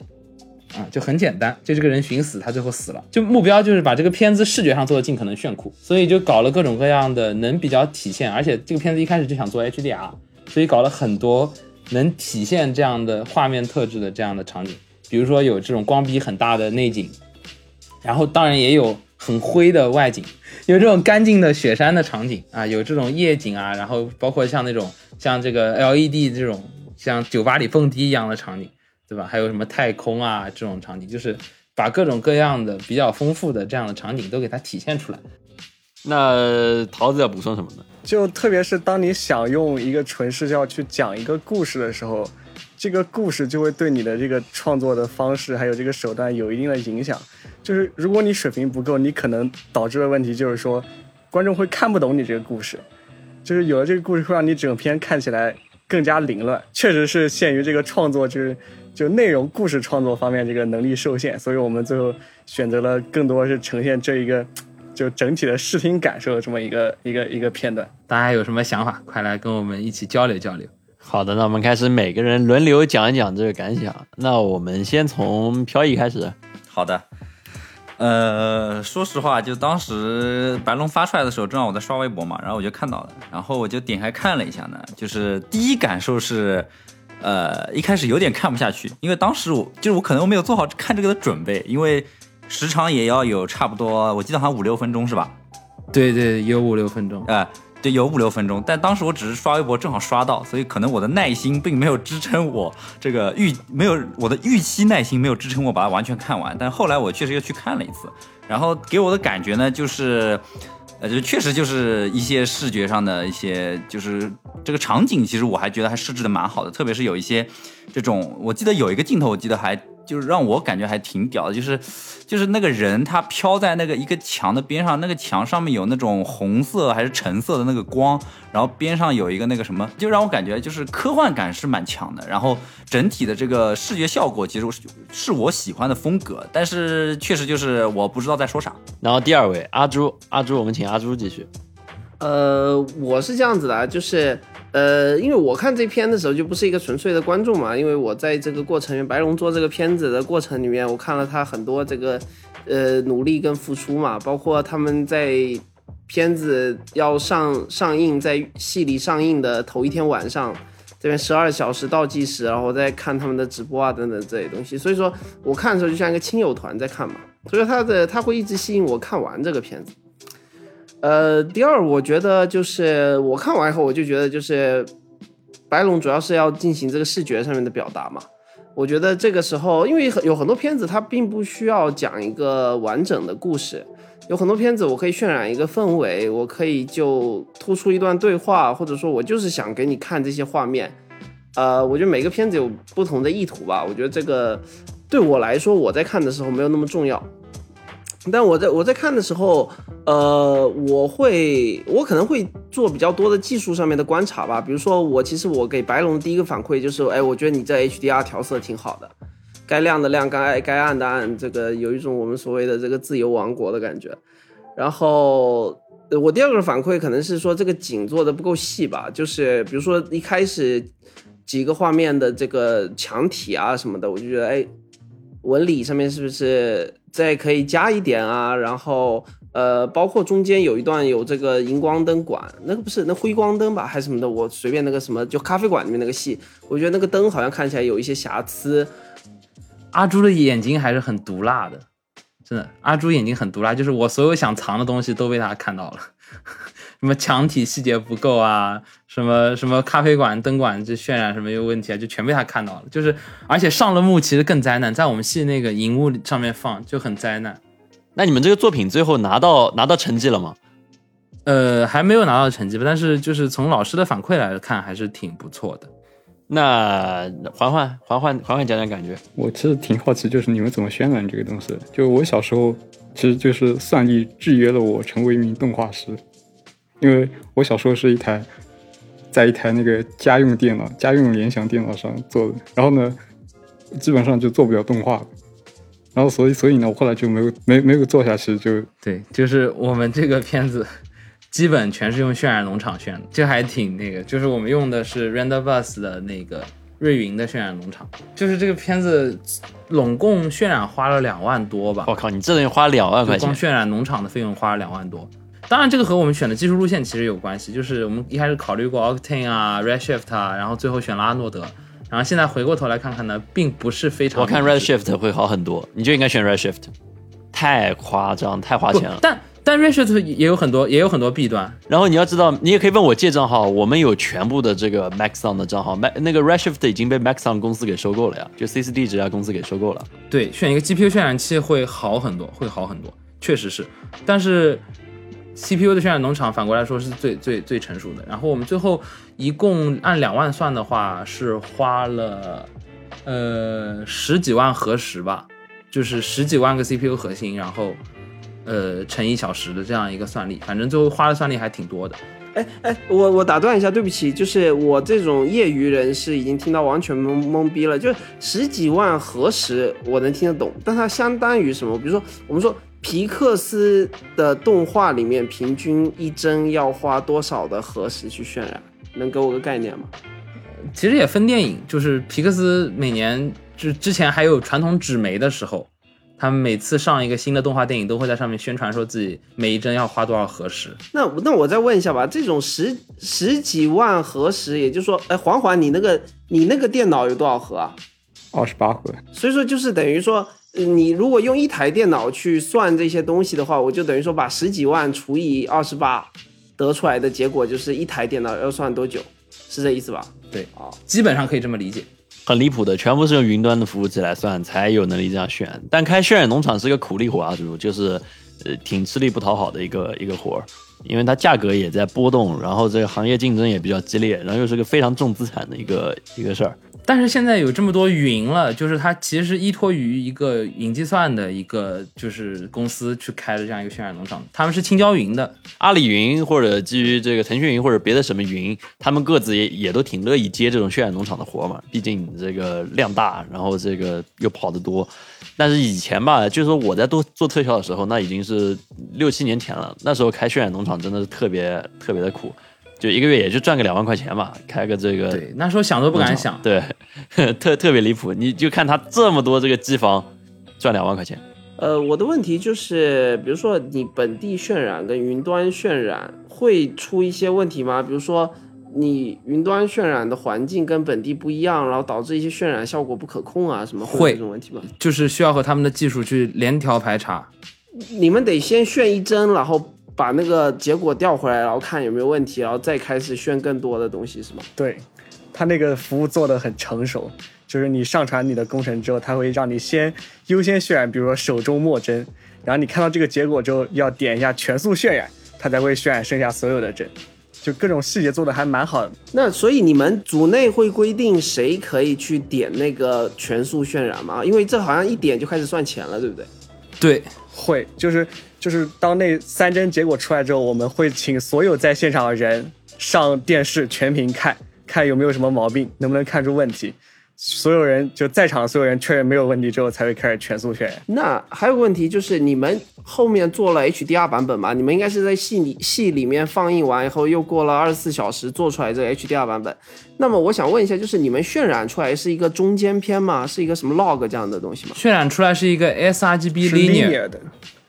啊，就很简单，就这个人寻死，他最后死了。就目标就是把这个片子视觉上做的尽可能炫酷，所以就搞了各种各样的能比较体现。而且这个片子一开始就想做 HDR，所以搞了很多能体现这样的画面特质的这样的场景，比如说有这种光比很大的内景，然后当然也有很灰的外景，有这种干净的雪山的场景啊，有这种夜景啊，然后包括像那种 像这个 LED 这种像酒吧里蹦迪一样的场景。对吧？还有什么太空啊这种场景，就是把各种各样的比较丰富的这样的场景都给它体现出来。那桃子要补充什么呢？就特别是当你想用一个纯视角去讲一个故事的时候，这个故事就会对你的这个创作的方式还有这个手段有一定的影响。就是如果你水平不够，你可能导致的问题就是说，观众会看不懂你这个故事。就是有了这个故事，会让你整篇看起来更加凌乱。确实是限于这个创作就是。就内容故事创作方面，这个能力受限，所以我们最后选择了更多是呈现这一个就整体的视听感受的这么一个一个一个片段。大家有什么想法，快来跟我们一起交流交流。好的，那我们开始每个人轮流讲一讲这个感想。那我们先从飘逸开始。好的，呃，说实话，就当时白龙发出来的时候，正好我在刷微博嘛，然后我就看到了，然后我就点开看了一下呢，就是第一感受是。呃，一开始有点看不下去，因为当时我就是我可能没有做好看这个的准备，因为时长也要有差不多，我记得好像五六分钟是吧？对对，有五六分钟。哎，对，有五六分钟。但当时我只是刷微博，正好刷到，所以可能我的耐心并没有支撑我这个预没有我的预期耐心没有支撑我把它完全看完。但后来我确实又去看了一次，然后给我的感觉呢，就是。呃，就确实就是一些视觉上的一些，就是这个场景，其实我还觉得还设置的蛮好的，特别是有一些这种，我记得有一个镜头，我记得还。就是让我感觉还挺屌的，就是，就是那个人他飘在那个一个墙的边上，那个墙上面有那种红色还是橙色的那个光，然后边上有一个那个什么，就让我感觉就是科幻感是蛮强的。然后整体的这个视觉效果其实是是我喜欢的风格，但是确实就是我不知道在说啥。然后第二位阿朱，阿朱，我们请阿朱继续。呃，我是这样子的，就是。呃，因为我看这片的时候就不是一个纯粹的观众嘛，因为我在这个过程，白龙做这个片子的过程里面，我看了他很多这个呃努力跟付出嘛，包括他们在片子要上上映，在戏里上映的头一天晚上，这边十二小时倒计时，然后我在看他们的直播啊等等这些东西，所以说我看的时候就像一个亲友团在看嘛，所以他的他会一直吸引我看完这个片子。呃，第二，我觉得就是我看完以后，我就觉得就是白龙主要是要进行这个视觉上面的表达嘛。我觉得这个时候，因为有很多片子它并不需要讲一个完整的故事，有很多片子我可以渲染一个氛围，我可以就突出一段对话，或者说我就是想给你看这些画面。呃，我觉得每个片子有不同的意图吧。我觉得这个对我来说，我在看的时候没有那么重要。但我在我在看的时候，呃，我会我可能会做比较多的技术上面的观察吧。比如说，我其实我给白龙第一个反馈就是，哎，我觉得你这 HDR 调色挺好的，该亮的亮，该该暗的暗，这个有一种我们所谓的这个自由王国的感觉。然后我第二个反馈可能是说这个景做的不够细吧，就是比如说一开始几个画面的这个墙体啊什么的，我就觉得哎，纹理上面是不是再可以加一点啊？然后呃，包括中间有一段有这个荧光灯管，那个不是那辉光灯吧，还是什么的？我随便那个什么，就咖啡馆里面那个戏，我觉得那个灯好像看起来有一些瑕疵。阿朱的眼睛还是很毒辣的，真的，阿朱眼睛很毒辣，就是我所有想藏的东西都被他看到了，什么墙体细节不够啊，什么什么咖啡馆灯管这渲染什么有问题啊，就全被他看到了。就是而且上了幕其实更灾难，在我们系那个荧幕上面放就很灾难。那你们这个作品最后拿到拿到成绩了吗？呃，还没有拿到成绩吧，但是就是从老师的反馈来看，还是挺不错的。那环环环环环环讲讲感觉。我其实挺好奇，就是你们怎么渲染这个东西的。就我小时候，其实就是算力制约了我成为一名动画师，因为我小时候是一台在一台那个家用电脑、家用联想电脑上做的，然后呢，基本上就做不了动画了。然后所以所以呢，我后来就没有没没有做下去，就对，就是我们这个片子基本全是用渲染农场渲的，这还挺那个，就是我们用的是 Render Bus 的那个瑞云的渲染农场，就是这个片子拢共渲染花了两万多吧，我靠，你这等于花两万块钱，光渲染农场的费用花了两万多。当然，这个和我们选的技术路线其实有关系，就是我们一开始考虑过 Octane 啊、Redshift 啊，然后最后选了阿诺德，然后现在回过头来看看呢，并不是非常我看 Redshift 会好很多，你就应该选 Redshift，太夸张，太花钱了。但但 Redshift 也有很多也有很多弊端，然后你要知道，你也可以问我借账号，我们有全部的这个 Maxon 的账号，Max 那个 Redshift 已经被 Maxon 公司给收购了呀，就 CCD 这家公司给收购了。对，选一个 GPU 渲染器会好很多，会好很多，确实是。但是 CPU 的渲染农场反过来说是最最最成熟的。然后我们最后一共按两万算的话，是花了呃十几万核时吧，就是十几万个 CPU 核心，然后呃乘一小时的这样一个算力，反正最后花的算力还挺多的。哎哎，我我打断一下，对不起，就是我这种业余人士已经听到完全懵懵逼了。就十几万核实我能听得懂，但它相当于什么？比如说，我们说皮克斯的动画里面平均一帧要花多少的核时去渲染？能给我个概念吗？其实也分电影，就是皮克斯每年就之前还有传统纸媒的时候，他们每次上一个新的动画电影都会在上面宣传说自己每一帧要花多少核时。那那我再问一下吧，这种十十几万核时，也就是说，哎，环环，你那个你那个电脑有多少核啊？二十八核。所以说就是等于说，呃你如果用一台电脑去算这些东西的话，我就等于说把十几万除以二十八，得出来的结果就是一台电脑要算多久，是这意思吧？对啊，基本上可以这么理解。很离谱的，全部是用云端的服务器来算，才有能力这样选。但开渲染农场是个苦力活啊，主就是呃挺吃力不讨好的一个一个活儿，因为它价格也在波动，然后这个行业竞争也比较激烈，然后又是个非常重资产的一个一个事儿。但是现在有这么多云了，就是它其实依托于一个云计算的一个就是公司去开的这样一个渲染农场，他们是青椒云的，阿里云或者基于这个腾讯云或者别的什么云，他们各自也也都挺乐意接这种渲染农场的活嘛，毕竟这个量大，然后这个又跑得多。但是以前吧，就是说我在做做特效的时候，那已经是六七年前了，那时候开渲染农场真的是特别特别的苦，就一个月也就赚个两万块钱吧，开个这个对，那时候想都不敢想。对，特特别离谱。你就看他这么多这个机房，赚两万块钱。呃，我的问题就是，比如说你本地渲染跟云端渲染会出一些问题吗？比如说你云端渲染的环境跟本地不一样，然后导致一些渲染效果不可控啊，什么会有会这种问题吗？就是需要和他们的技术去联调排查。你们得先炫一帧，然后把那个结果调回来，然后看有没有问题，然后再开始炫更多的东西，是吗？对，他那个服务做的很成熟，就是你上传你的工程之后，他会让你先优先渲染，比如说手中墨针，然后你看到这个结果之后，要点一下全速渲染，它才会渲染剩下所有的针，就各种细节做的还蛮好的。那所以你们组内会规定谁可以去点那个全速渲染吗？因为这好像一点就开始算钱了，对不对？对，会，就是就是当那三针结果出来之后，我们会请所有在现场的人上电视全屏看，看有没有什么毛病，能不能看出问题。所有人就在场的所有人确认没有问题之后，才会开始全速渲染。那还有个问题就是，你们后面做了 HDR 版本吗？你们应该是在戏里戏里面放映完以后，又过了二十四小时做出来这个 HDR 版本。那么我想问一下，就是你们渲染出来是一个中间片吗？是一个什么 log 这样的东西吗？渲染出来是一个 sRGB linear，linear 的，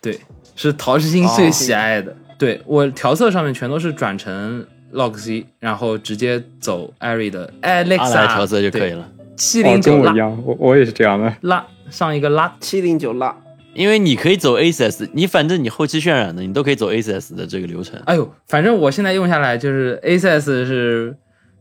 对，是陶石星最喜爱的。对我调色上面全都是转成 log C，然后直接走 Airy 的阿 Alexa 来调色就可以了。哦，七零九拉跟我一样，我我也是这样的。拉上一个拉，七零九拉，因为你可以走 ACS，你反正你后期渲染的，你都可以走 ACS 的这个流程。哎呦，反正我现在用下来就是 ACS 是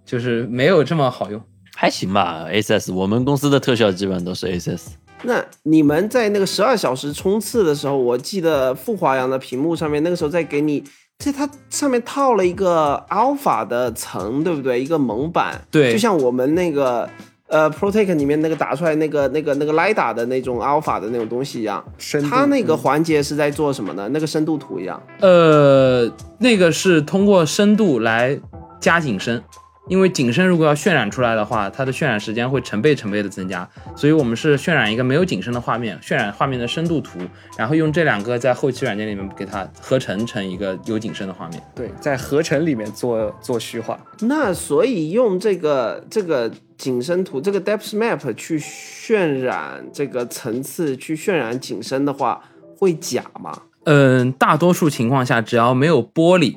就是没有这么好用。还行吧，ACS，我们公司的特效基本上都是 ACS。那你们在那个十二小时冲刺的时候，我记得富华阳的屏幕上面，那个时候在给你，这它上面套了一个 alpha 的层，对不对？一个蒙版，对就像我们那个呃 Protect 里面那个打出来那个那个那个 LiDAR 的那种 alpha 的那种东西一样。深它那个环节是在做什么呢？那个深度图一样。呃，那个是通过深度来加景深，因为景深如果要渲染出来的话，它的渲染时间会成倍成倍的增加，所以我们是渲染一个没有景深的画面，渲染画面的深度图，然后用这两个在后期软件里面给它合成成一个有景深的画面。对，在合成里面做做虚化。那所以用这个这个景深图，这个 depth map 去渲染这个层次，去渲染景深的话，会假吗？嗯，大多数情况下，只要没有玻璃，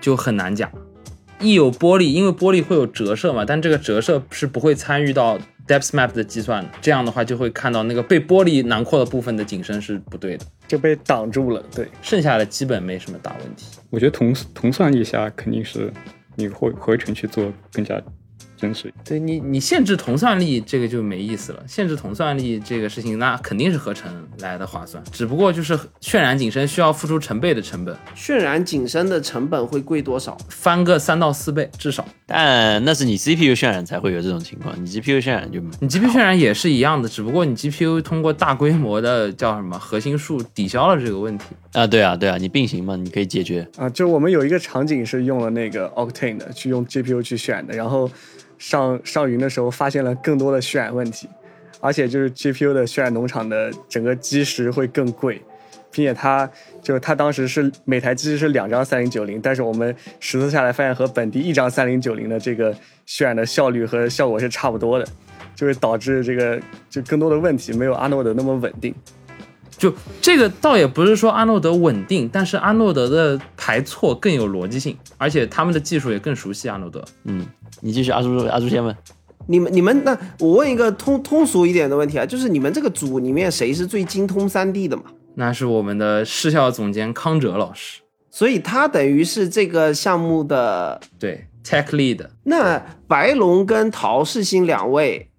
就很难讲。一有玻璃，因为玻璃会有折射嘛，但这个折射是不会参与到 depth map 的计算的。这样的话，就会看到那个被玻璃囊括的部分的景深是不对的，就被挡住了，对，剩下的基本没什么大问题。我觉得同同算一下肯定是你回回程去做更加真实。对你，你限制同算力这个就没意思了。限制同算力这个事情，那肯定是合成来的划算，只不过就是渲染景深需要付出成倍的成本，渲染景深的成本会贵多少？翻个三到四倍至少。但那是你 CPU 渲染才会有这种情况，你 GPU 渲染就你 GPU 渲染也是一样的，只不过你 GPU 通过大规模的叫什么核心数抵消了这个问题。啊，对啊，对啊，你并行嘛，你可以解决。啊，就我们有一个场景是用了那个 Octane 的，去用 GPU 去渲染的，然后上上云的时候发现了更多的渲染问题，而且就是 GPU 的渲染农场的整个基石会更贵，并且它就是它当时是每台机器是两张三零九零，但是我们实测下来发现和本地一张三零九零的这个渲染的效率和效果是差不多的，就会导致这个就更多的问题没有阿诺德那么稳定。就这个倒也不是说阿诺德稳定，但是阿诺德的排错更有逻辑性，而且他们的技术也更熟悉阿诺德。嗯，你继续，阿朱阿朱先问。你们你们那我问一个通通俗一点的问题啊，就是你们这个组里面谁是最精通三 D 的嘛？那是我们的视效总监康哲老师，所以他等于是这个项目的。对，Tech Lead。那白龙跟陶世新两位，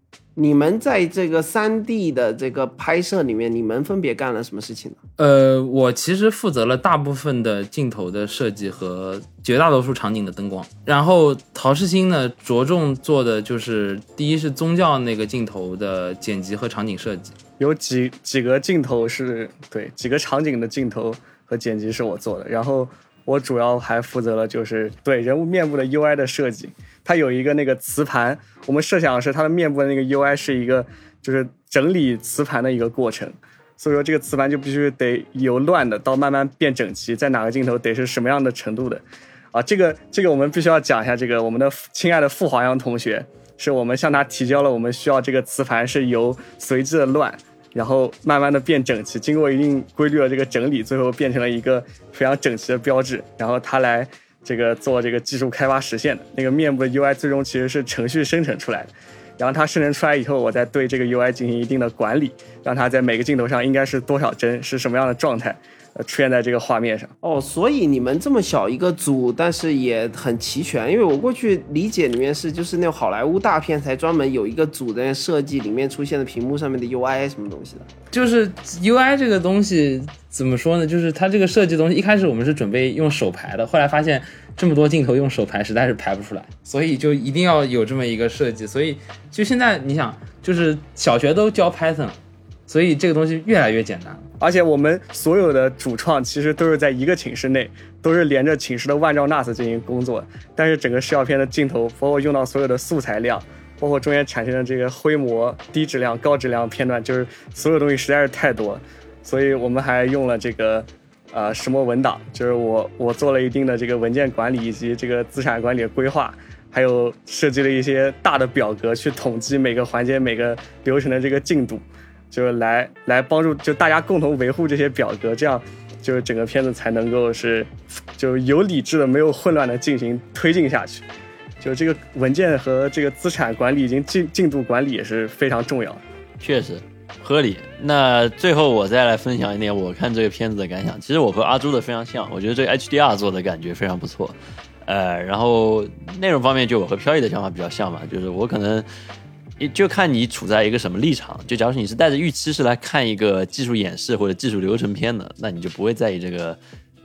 你们在这个三 D 的这个拍摄里面，你们分别干了什么事情呢？呃，我其实负责了大部分的镜头的设计和绝大多数场景的灯光，然后陶世新呢着重做的就是第一是宗教那个镜头的剪辑和场景设计，有几几个镜头是对几个场景的镜头和剪辑是我做的，然后我主要还负责了就是对人物面部的 UI 的设计。它有一个那个磁盘，我们设想是它的面部的那个 UI 是一个就是整理磁盘的一个过程，所以说这个磁盘就必须得由乱的到慢慢变整齐，在哪个镜头得是什么样的程度的。啊，这个这个我们必须要讲一下，这个我们的亲爱的傅华阳同学，是我们向他提交了，我们需要这个磁盘是由随机的乱。然后慢慢的变整齐，经过一定规律的这个整理，最后变成了一个非常整齐的标志。然后他来这个做这个技术开发实现的那个面部的 UI，最终其实是程序生成出来的。然后它生成出来以后，我再对这个 UI 进行一定的管理，让它在每个镜头上应该是多少帧，是什么样的状态，出现在这个画面上。哦，所以你们这么小一个组，但是也很齐全。因为我过去理解里面是就是那种好莱坞大片才专门有一个组在那设计里面出现的屏幕上面的 UI 什么东西的。就是 UI 这个东西怎么说呢？就是它这个设计东西，一开始我们是准备用手排的，后来发现这么多镜头用手排实在是排不出来，所以就一定要有这么一个设计。所以就现在你想，就是小学都教 Python，所以这个东西越来越简单。而且我们所有的主创其实都是在一个寝室内，都是连着寝室的万兆 NAS 进行工作。但是整个视效片的镜头，包括用到所有的素材量，包括中间产生的这个灰模、低质量、高质量片段，就是所有东西实在是太多，所以我们还用了这个呃石墨文档，就是我我做了一定的这个文件管理以及这个资产管理的规划，还有设计了一些大的表格去统计每个环节、每个流程的这个进度。就是来来帮助，就大家共同维护这些表格，这样就是整个片子才能够是就有理智的、没有混乱的进行推进下去。就这个文件和这个资产管理以及进进度管理也是非常重要的。确实合理。那最后我再来分享一点我看这个片子的感想。其实我和阿朱的非常像，我觉得这个 HDR 做的感觉非常不错。呃，然后内容方面就我和飘逸的想法比较像嘛，就是我可能。就看你处在一个什么立场。就假如你是带着预期是来看一个技术演示或者技术流程片的，那你就不会在意这个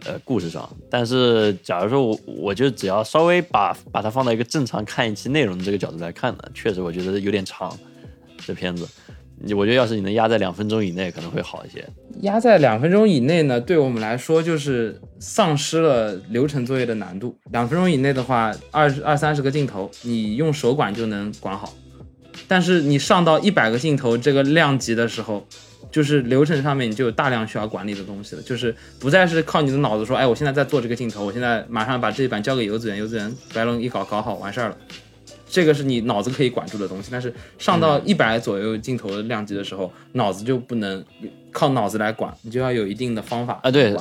呃故事上。但是假如说我我就只要稍微把把它放到一个正常看一期内容的这个角度来看呢，确实我觉得有点长。这片子，我觉得要是你能压在两分钟以内，可能会好一些。压在两分钟以内呢，对我们来说就是丧失了流程作业的难度。两分钟以内的话，二二三十个镜头，你用手管就能管好。但是你上到一百个镜头这个量级的时候，就是流程上面你就有大量需要管理的东西了，就是不再是靠你的脑子说，哎，我现在在做这个镜头，我现在马上把这一版交给游子源，游子源白龙一搞搞好完事儿了，这个是你脑子可以管住的东西。但是上到一百左右镜头的量级的时候，脑子就不能靠脑子来管，你就要有一定的方法啊。对，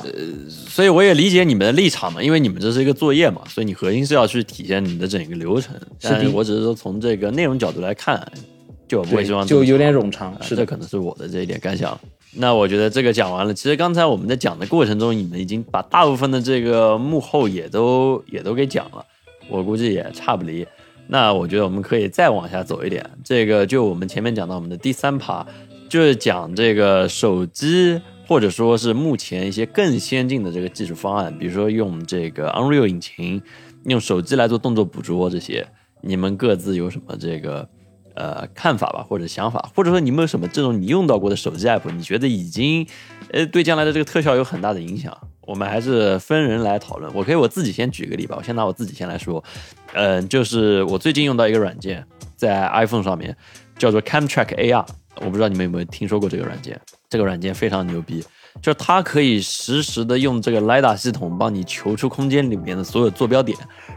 所以我也理解你们的立场嘛，因为你们这是一个作业嘛，所以你核心是要去体现你的整个流程。但是我只是说从这个内容角度来看，就不会希望就有点冗长。是的，可能是我的这一点感想。那我觉得这个讲完了，其实刚才我们在讲的过程中，你们已经把大部分的这个幕后也都也都给讲了，我估计也差不离。那我觉得我们可以再往下走一点，这个就我们前面讲到我们的第三趴。就是讲这个手机，或者说是目前一些更先进的这个技术方案，比如说用这个 Unreal 引擎，用手机来做动作捕捉这些，你们各自有什么这个呃看法吧，或者想法，或者说你们有什么这种你用到过的手机 app，你觉得已经呃对将来的这个特效有很大的影响？我们还是分人来讨论。我可以我自己先举个例吧，我先拿我自己先来说，嗯，就是我最近用到一个软件，在 iPhone 上面叫做 Camtrack AR。我不知道你们有没有听说过这个软件，这个软件非常牛逼，就它可以实时的用这个 lidar 系统帮你求出空间里面的所有坐标点，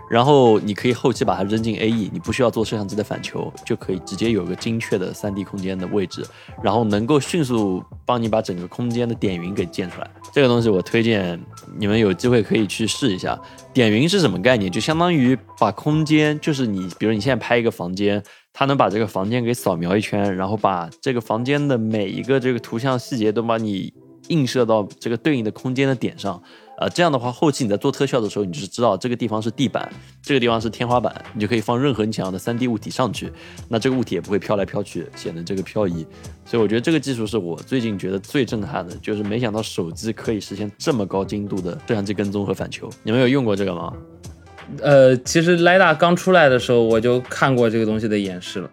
然后你可以后期把它扔进 AE，你不需要做摄像机的反求，就可以直接有个精确的 3D 空间的位置，然后能够迅速帮你把整个空间的点云给建出来。这个东西我推荐你们有机会可以去试一下。点云是什么概念？就相当于把空间，就是你比如你现在拍一个房间。它能把这个房间给扫描一圈，然后把这个房间的每一个这个图像细节都把你映射到这个对应的空间的点上，呃，这样的话，后期你在做特效的时候，你就是知道这个地方是地板，这个地方是天花板，你就可以放任何你想要的三 D 物体上去，那这个物体也不会飘来飘去，显得这个漂移。所以我觉得这个技术是我最近觉得最震撼的，就是没想到手机可以实现这么高精度的摄像机跟踪和反求。你们有用过这个吗？呃，其实莱达刚出来的时候，我就看过这个东西的演示了，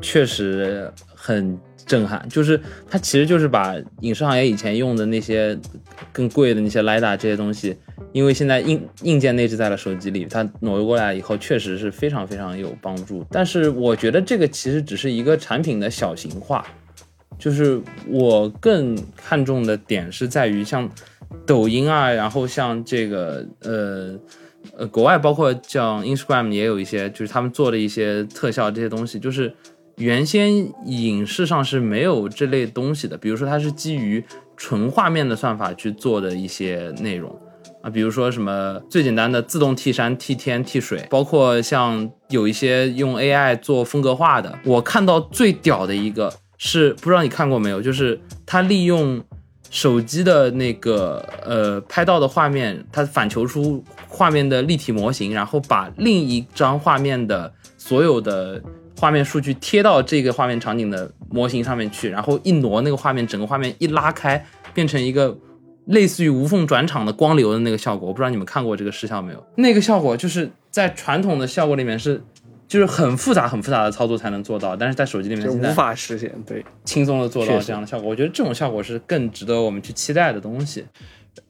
确实很震撼。就是它其实就是把影视行业以前用的那些更贵的那些莱大这些东西，因为现在硬硬件内置在了手机里，它挪过来以后，确实是非常非常有帮助。但是我觉得这个其实只是一个产品的小型化，就是我更看重的点是在于像抖音啊，然后像这个呃。呃，国外包括像 Instagram 也有一些，就是他们做的一些特效这些东西，就是原先影视上是没有这类东西的。比如说，它是基于纯画面的算法去做的一些内容啊，比如说什么最简单的自动替山、替天、替水，包括像有一些用 AI 做风格化的。我看到最屌的一个是，不知道你看过没有，就是它利用。手机的那个呃拍到的画面，它反求出画面的立体模型，然后把另一张画面的所有的画面数据贴到这个画面场景的模型上面去，然后一挪那个画面，整个画面一拉开，变成一个类似于无缝转场的光流的那个效果。我不知道你们看过这个视效没有？那个效果就是在传统的效果里面是。就是很复杂、很复杂的操作才能做到，但是在手机里面就无法实现。对，轻松的做到这样的效果。我觉得这种效果是更值得我们去期待的东西。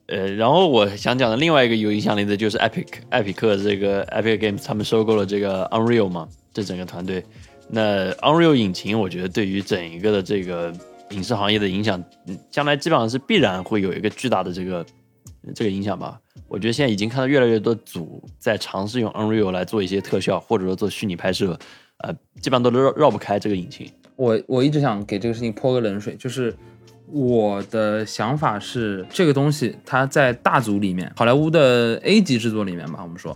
呃，然后我想讲的另外一个有影响力的就是 Epic，艾比克这个 Epic Games 他们收购了这个 Unreal 嘛，这整个团队。那 Unreal 引擎，我觉得对于整一个的这个影视行业的影响，将来基本上是必然会有一个巨大的这个这个影响吧。我觉得现在已经看到越来越多组在尝试用 Unreal 来做一些特效，或者说做虚拟拍摄，呃，基本上都绕绕不开这个引擎。我我一直想给这个事情泼个冷水，就是我的想法是，这个东西它在大组里面，好莱坞的 A 级制作里面吧，我们说。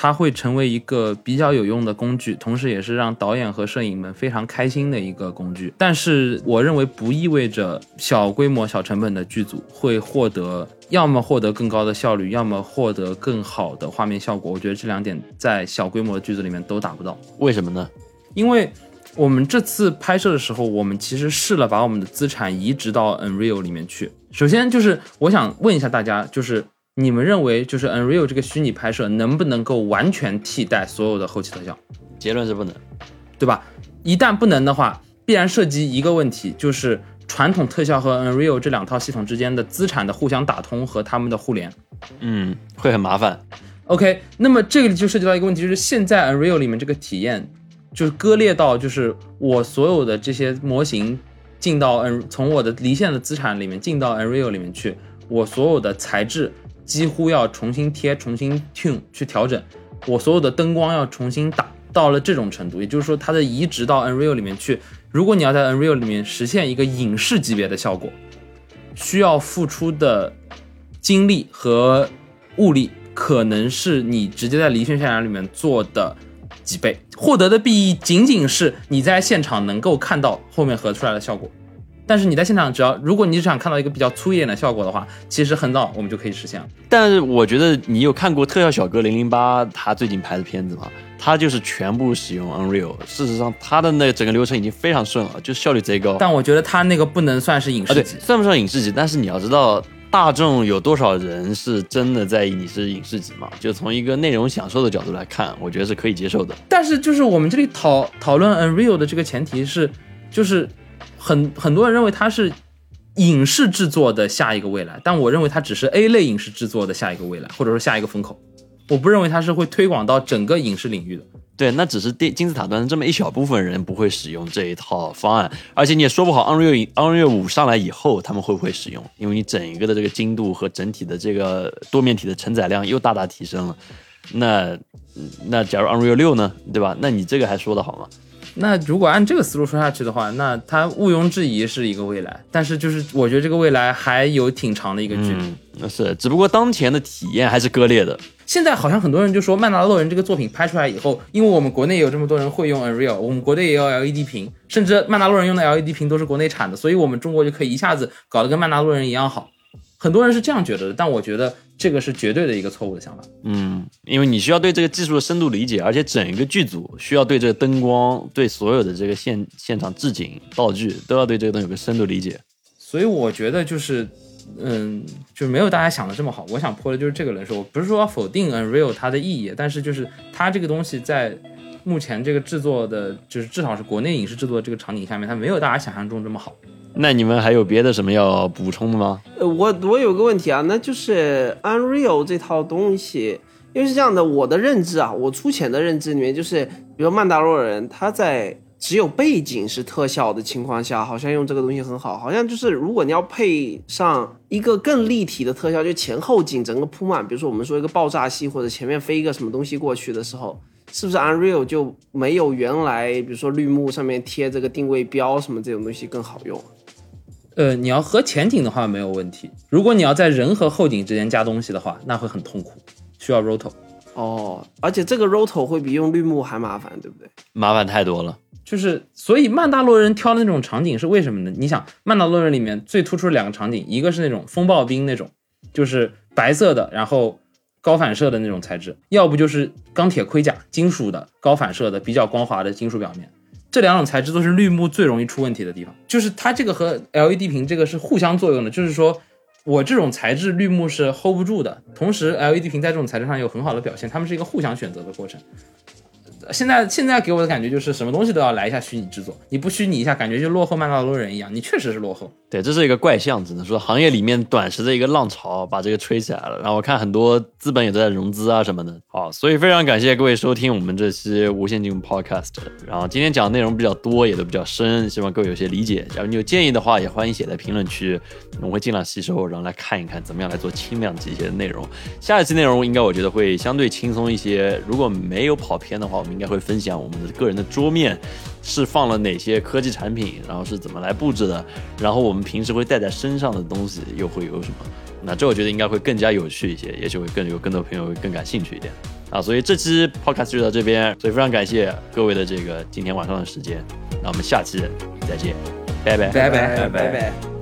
它会成为一个比较有用的工具，同时也是让导演和摄影们非常开心的一个工具。但是，我认为不意味着小规模、小成本的剧组会获得要么获得更高的效率，要么获得更好的画面效果。我觉得这两点在小规模的剧组里面都达不到。为什么呢？因为我们这次拍摄的时候，我们其实试了把我们的资产移植到 Unreal 里面去。首先就是我想问一下大家，就是你们认为就是 Unreal 这个虚拟拍摄能不能够完全替代所有的后期特效，结论是不能。对吧？一旦不能的话，必然涉及一个问题，就是传统特效和 Unreal 这两套系统之间的资产的互相打通和他们的互联。嗯，会很麻烦。OK，那么这个就涉及到一个问题，就是现在 Unreal 里面这个体验，就是割裂到就是我所有的这些模型进到 N 从我的离线的资产里面进到 Unreal 里面去，我所有的材质几乎要重新贴、重新 tune 去调整，我所有的灯光要重新打，到了这种程度，也就是说它的移植到 Unreal 里面去，如果你要在 Unreal 里面实现一个影视级别的效果，需要付出的精力和物力，可能是你直接在离线渲染里面做的几倍，获得的裨益仅仅是你在现场能够看到后面合出来的效果。但是你在现场，只要如果你只想看到一个比较粗一点的效果的话，其实很早我们就可以实现了。但是我觉得你有看过特效小哥零零八他最近拍的片子吗？他就是全部使用 Unreal，事实上他的那整个流程已经非常顺了，就效率贼高。但我觉得他那个不能算是影啊，对，视级，算不上影视级，但是你要知道，大众有多少人是真的在意你是影视级嘛？就从一个内容享受的角度来看，我觉得是可以接受的。但是就是我们这里讨讨论 Unreal 的这个前提是，就是很很多人认为它是影视制作的下一个未来，但我认为它只是 A 类影视制作的下一个未来，或者说下一个风口。我不认为它是会推广到整个影视领域的。对，那只是电金字塔端这么一小部分人不会使用这一套方案，而且你也说不好 Unreal Unreal 五上来以后他们会不会使用，因为你整一个的这个精度和整体的这个多面体的承载量又大大提升了。那那假如 Unreal 六呢，对吧？那你这个还说得好吗？那如果按这个思路说下去的话，那它毋庸置疑是一个未来，但是就是我觉得这个未来还有挺长的一个距离。嗯，那是，只不过当前的体验还是割裂的。现在好像很多人就说《曼达洛人》这个作品拍出来以后，因为我们国内也有这么多人会用 Unreal，我们国内也有 LED 屏，甚至《曼达洛人》用的 LED 屏都是国内产的，所以我们中国就可以一下子搞得跟《曼达洛人》一样好。很多人是这样觉得的，但我觉得这个是绝对的一个错误的想法。嗯，因为你需要对这个技术的深度理解，而且整一个剧组需要对这个灯光、对所有的这个现现场置景、道具都要对这个东西有个深度理解。所以我觉得就是，嗯，就没有大家想的这么好。我想泼的就是这个冷水，我不是说要否定 Unreal 它的意义，但是就是它这个东西在目前这个制作的，就是至少是国内影视制作的这个场景下面，它没有大家想象中这么好。那你们还有别的什么要补充的吗？呃，我我有个问题啊，那就是 Unreal 这套东西，因为是这样的，我的认知啊，我粗浅的认知里面，就是比如曼达洛人，他在只有背景是特效的情况下，好像用这个东西很好，好像就是如果你要配上一个更立体的特效，就前后景整个铺满，比如说我们说一个爆炸戏或者前面飞一个什么东西过去的时候。是不是 Unreal 就没有原来比如说绿幕上面贴这个定位标什么这种东西更好用？呃，你要和前景的话没有问题，如果你要在人和后景之间加东西的话，那会很痛苦，需要 roto。哦，而且这个 roto 会比用绿幕还麻烦，对不对？麻烦太多了。就是所以曼达洛人挑的那种场景是为什么呢？你想曼达洛人里面最突出的两个场景，一个是那种风暴兵那种，就是白色的，然后高反射的那种材质，要不就是钢铁盔甲，金属的高反射的比较光滑的金属表面。这两种材质都是绿幕最容易出问题的地方，就是它这个和 LED 屏这个是互相作用的，就是说我这种材质绿幕是 hold 不住的，同时 LED 屏在这种材质上有很好的表现，它们是一个互相选择的过程。现在现在给我的感觉就是什么东西都要来一下虚拟制作，你不虚拟一下，感觉就落后曼达洛人一样，你确实是落后。对，这是一个怪象，只能说行业里面短时的一个浪潮把这个吹起来了。然后我看很多资本也都在融资啊什么的。好，所以非常感谢各位收听我们这期无限进步 Podcast。然后今天讲的内容比较多，也都比较深，希望各位有些理解。假如你有建议的话，也欢迎写在评论区，我们会尽量吸收，然后来看一看怎么样来做轻量级一些的内容。下一期内容应该我觉得会相对轻松一些。如果没有跑偏的话，我们应该会分享我们的个人的桌面。是放了哪些科技产品，然后是怎么来布置的，然后我们平时会带在身上的东西又会有什么？那这我觉得应该会更加有趣一些，也许会更有更多朋友会更感兴趣一点啊。所以这期 podcast 就到这边，所以非常感谢各位的这个今天晚上的时间，那我们下期再见，拜拜拜拜拜拜。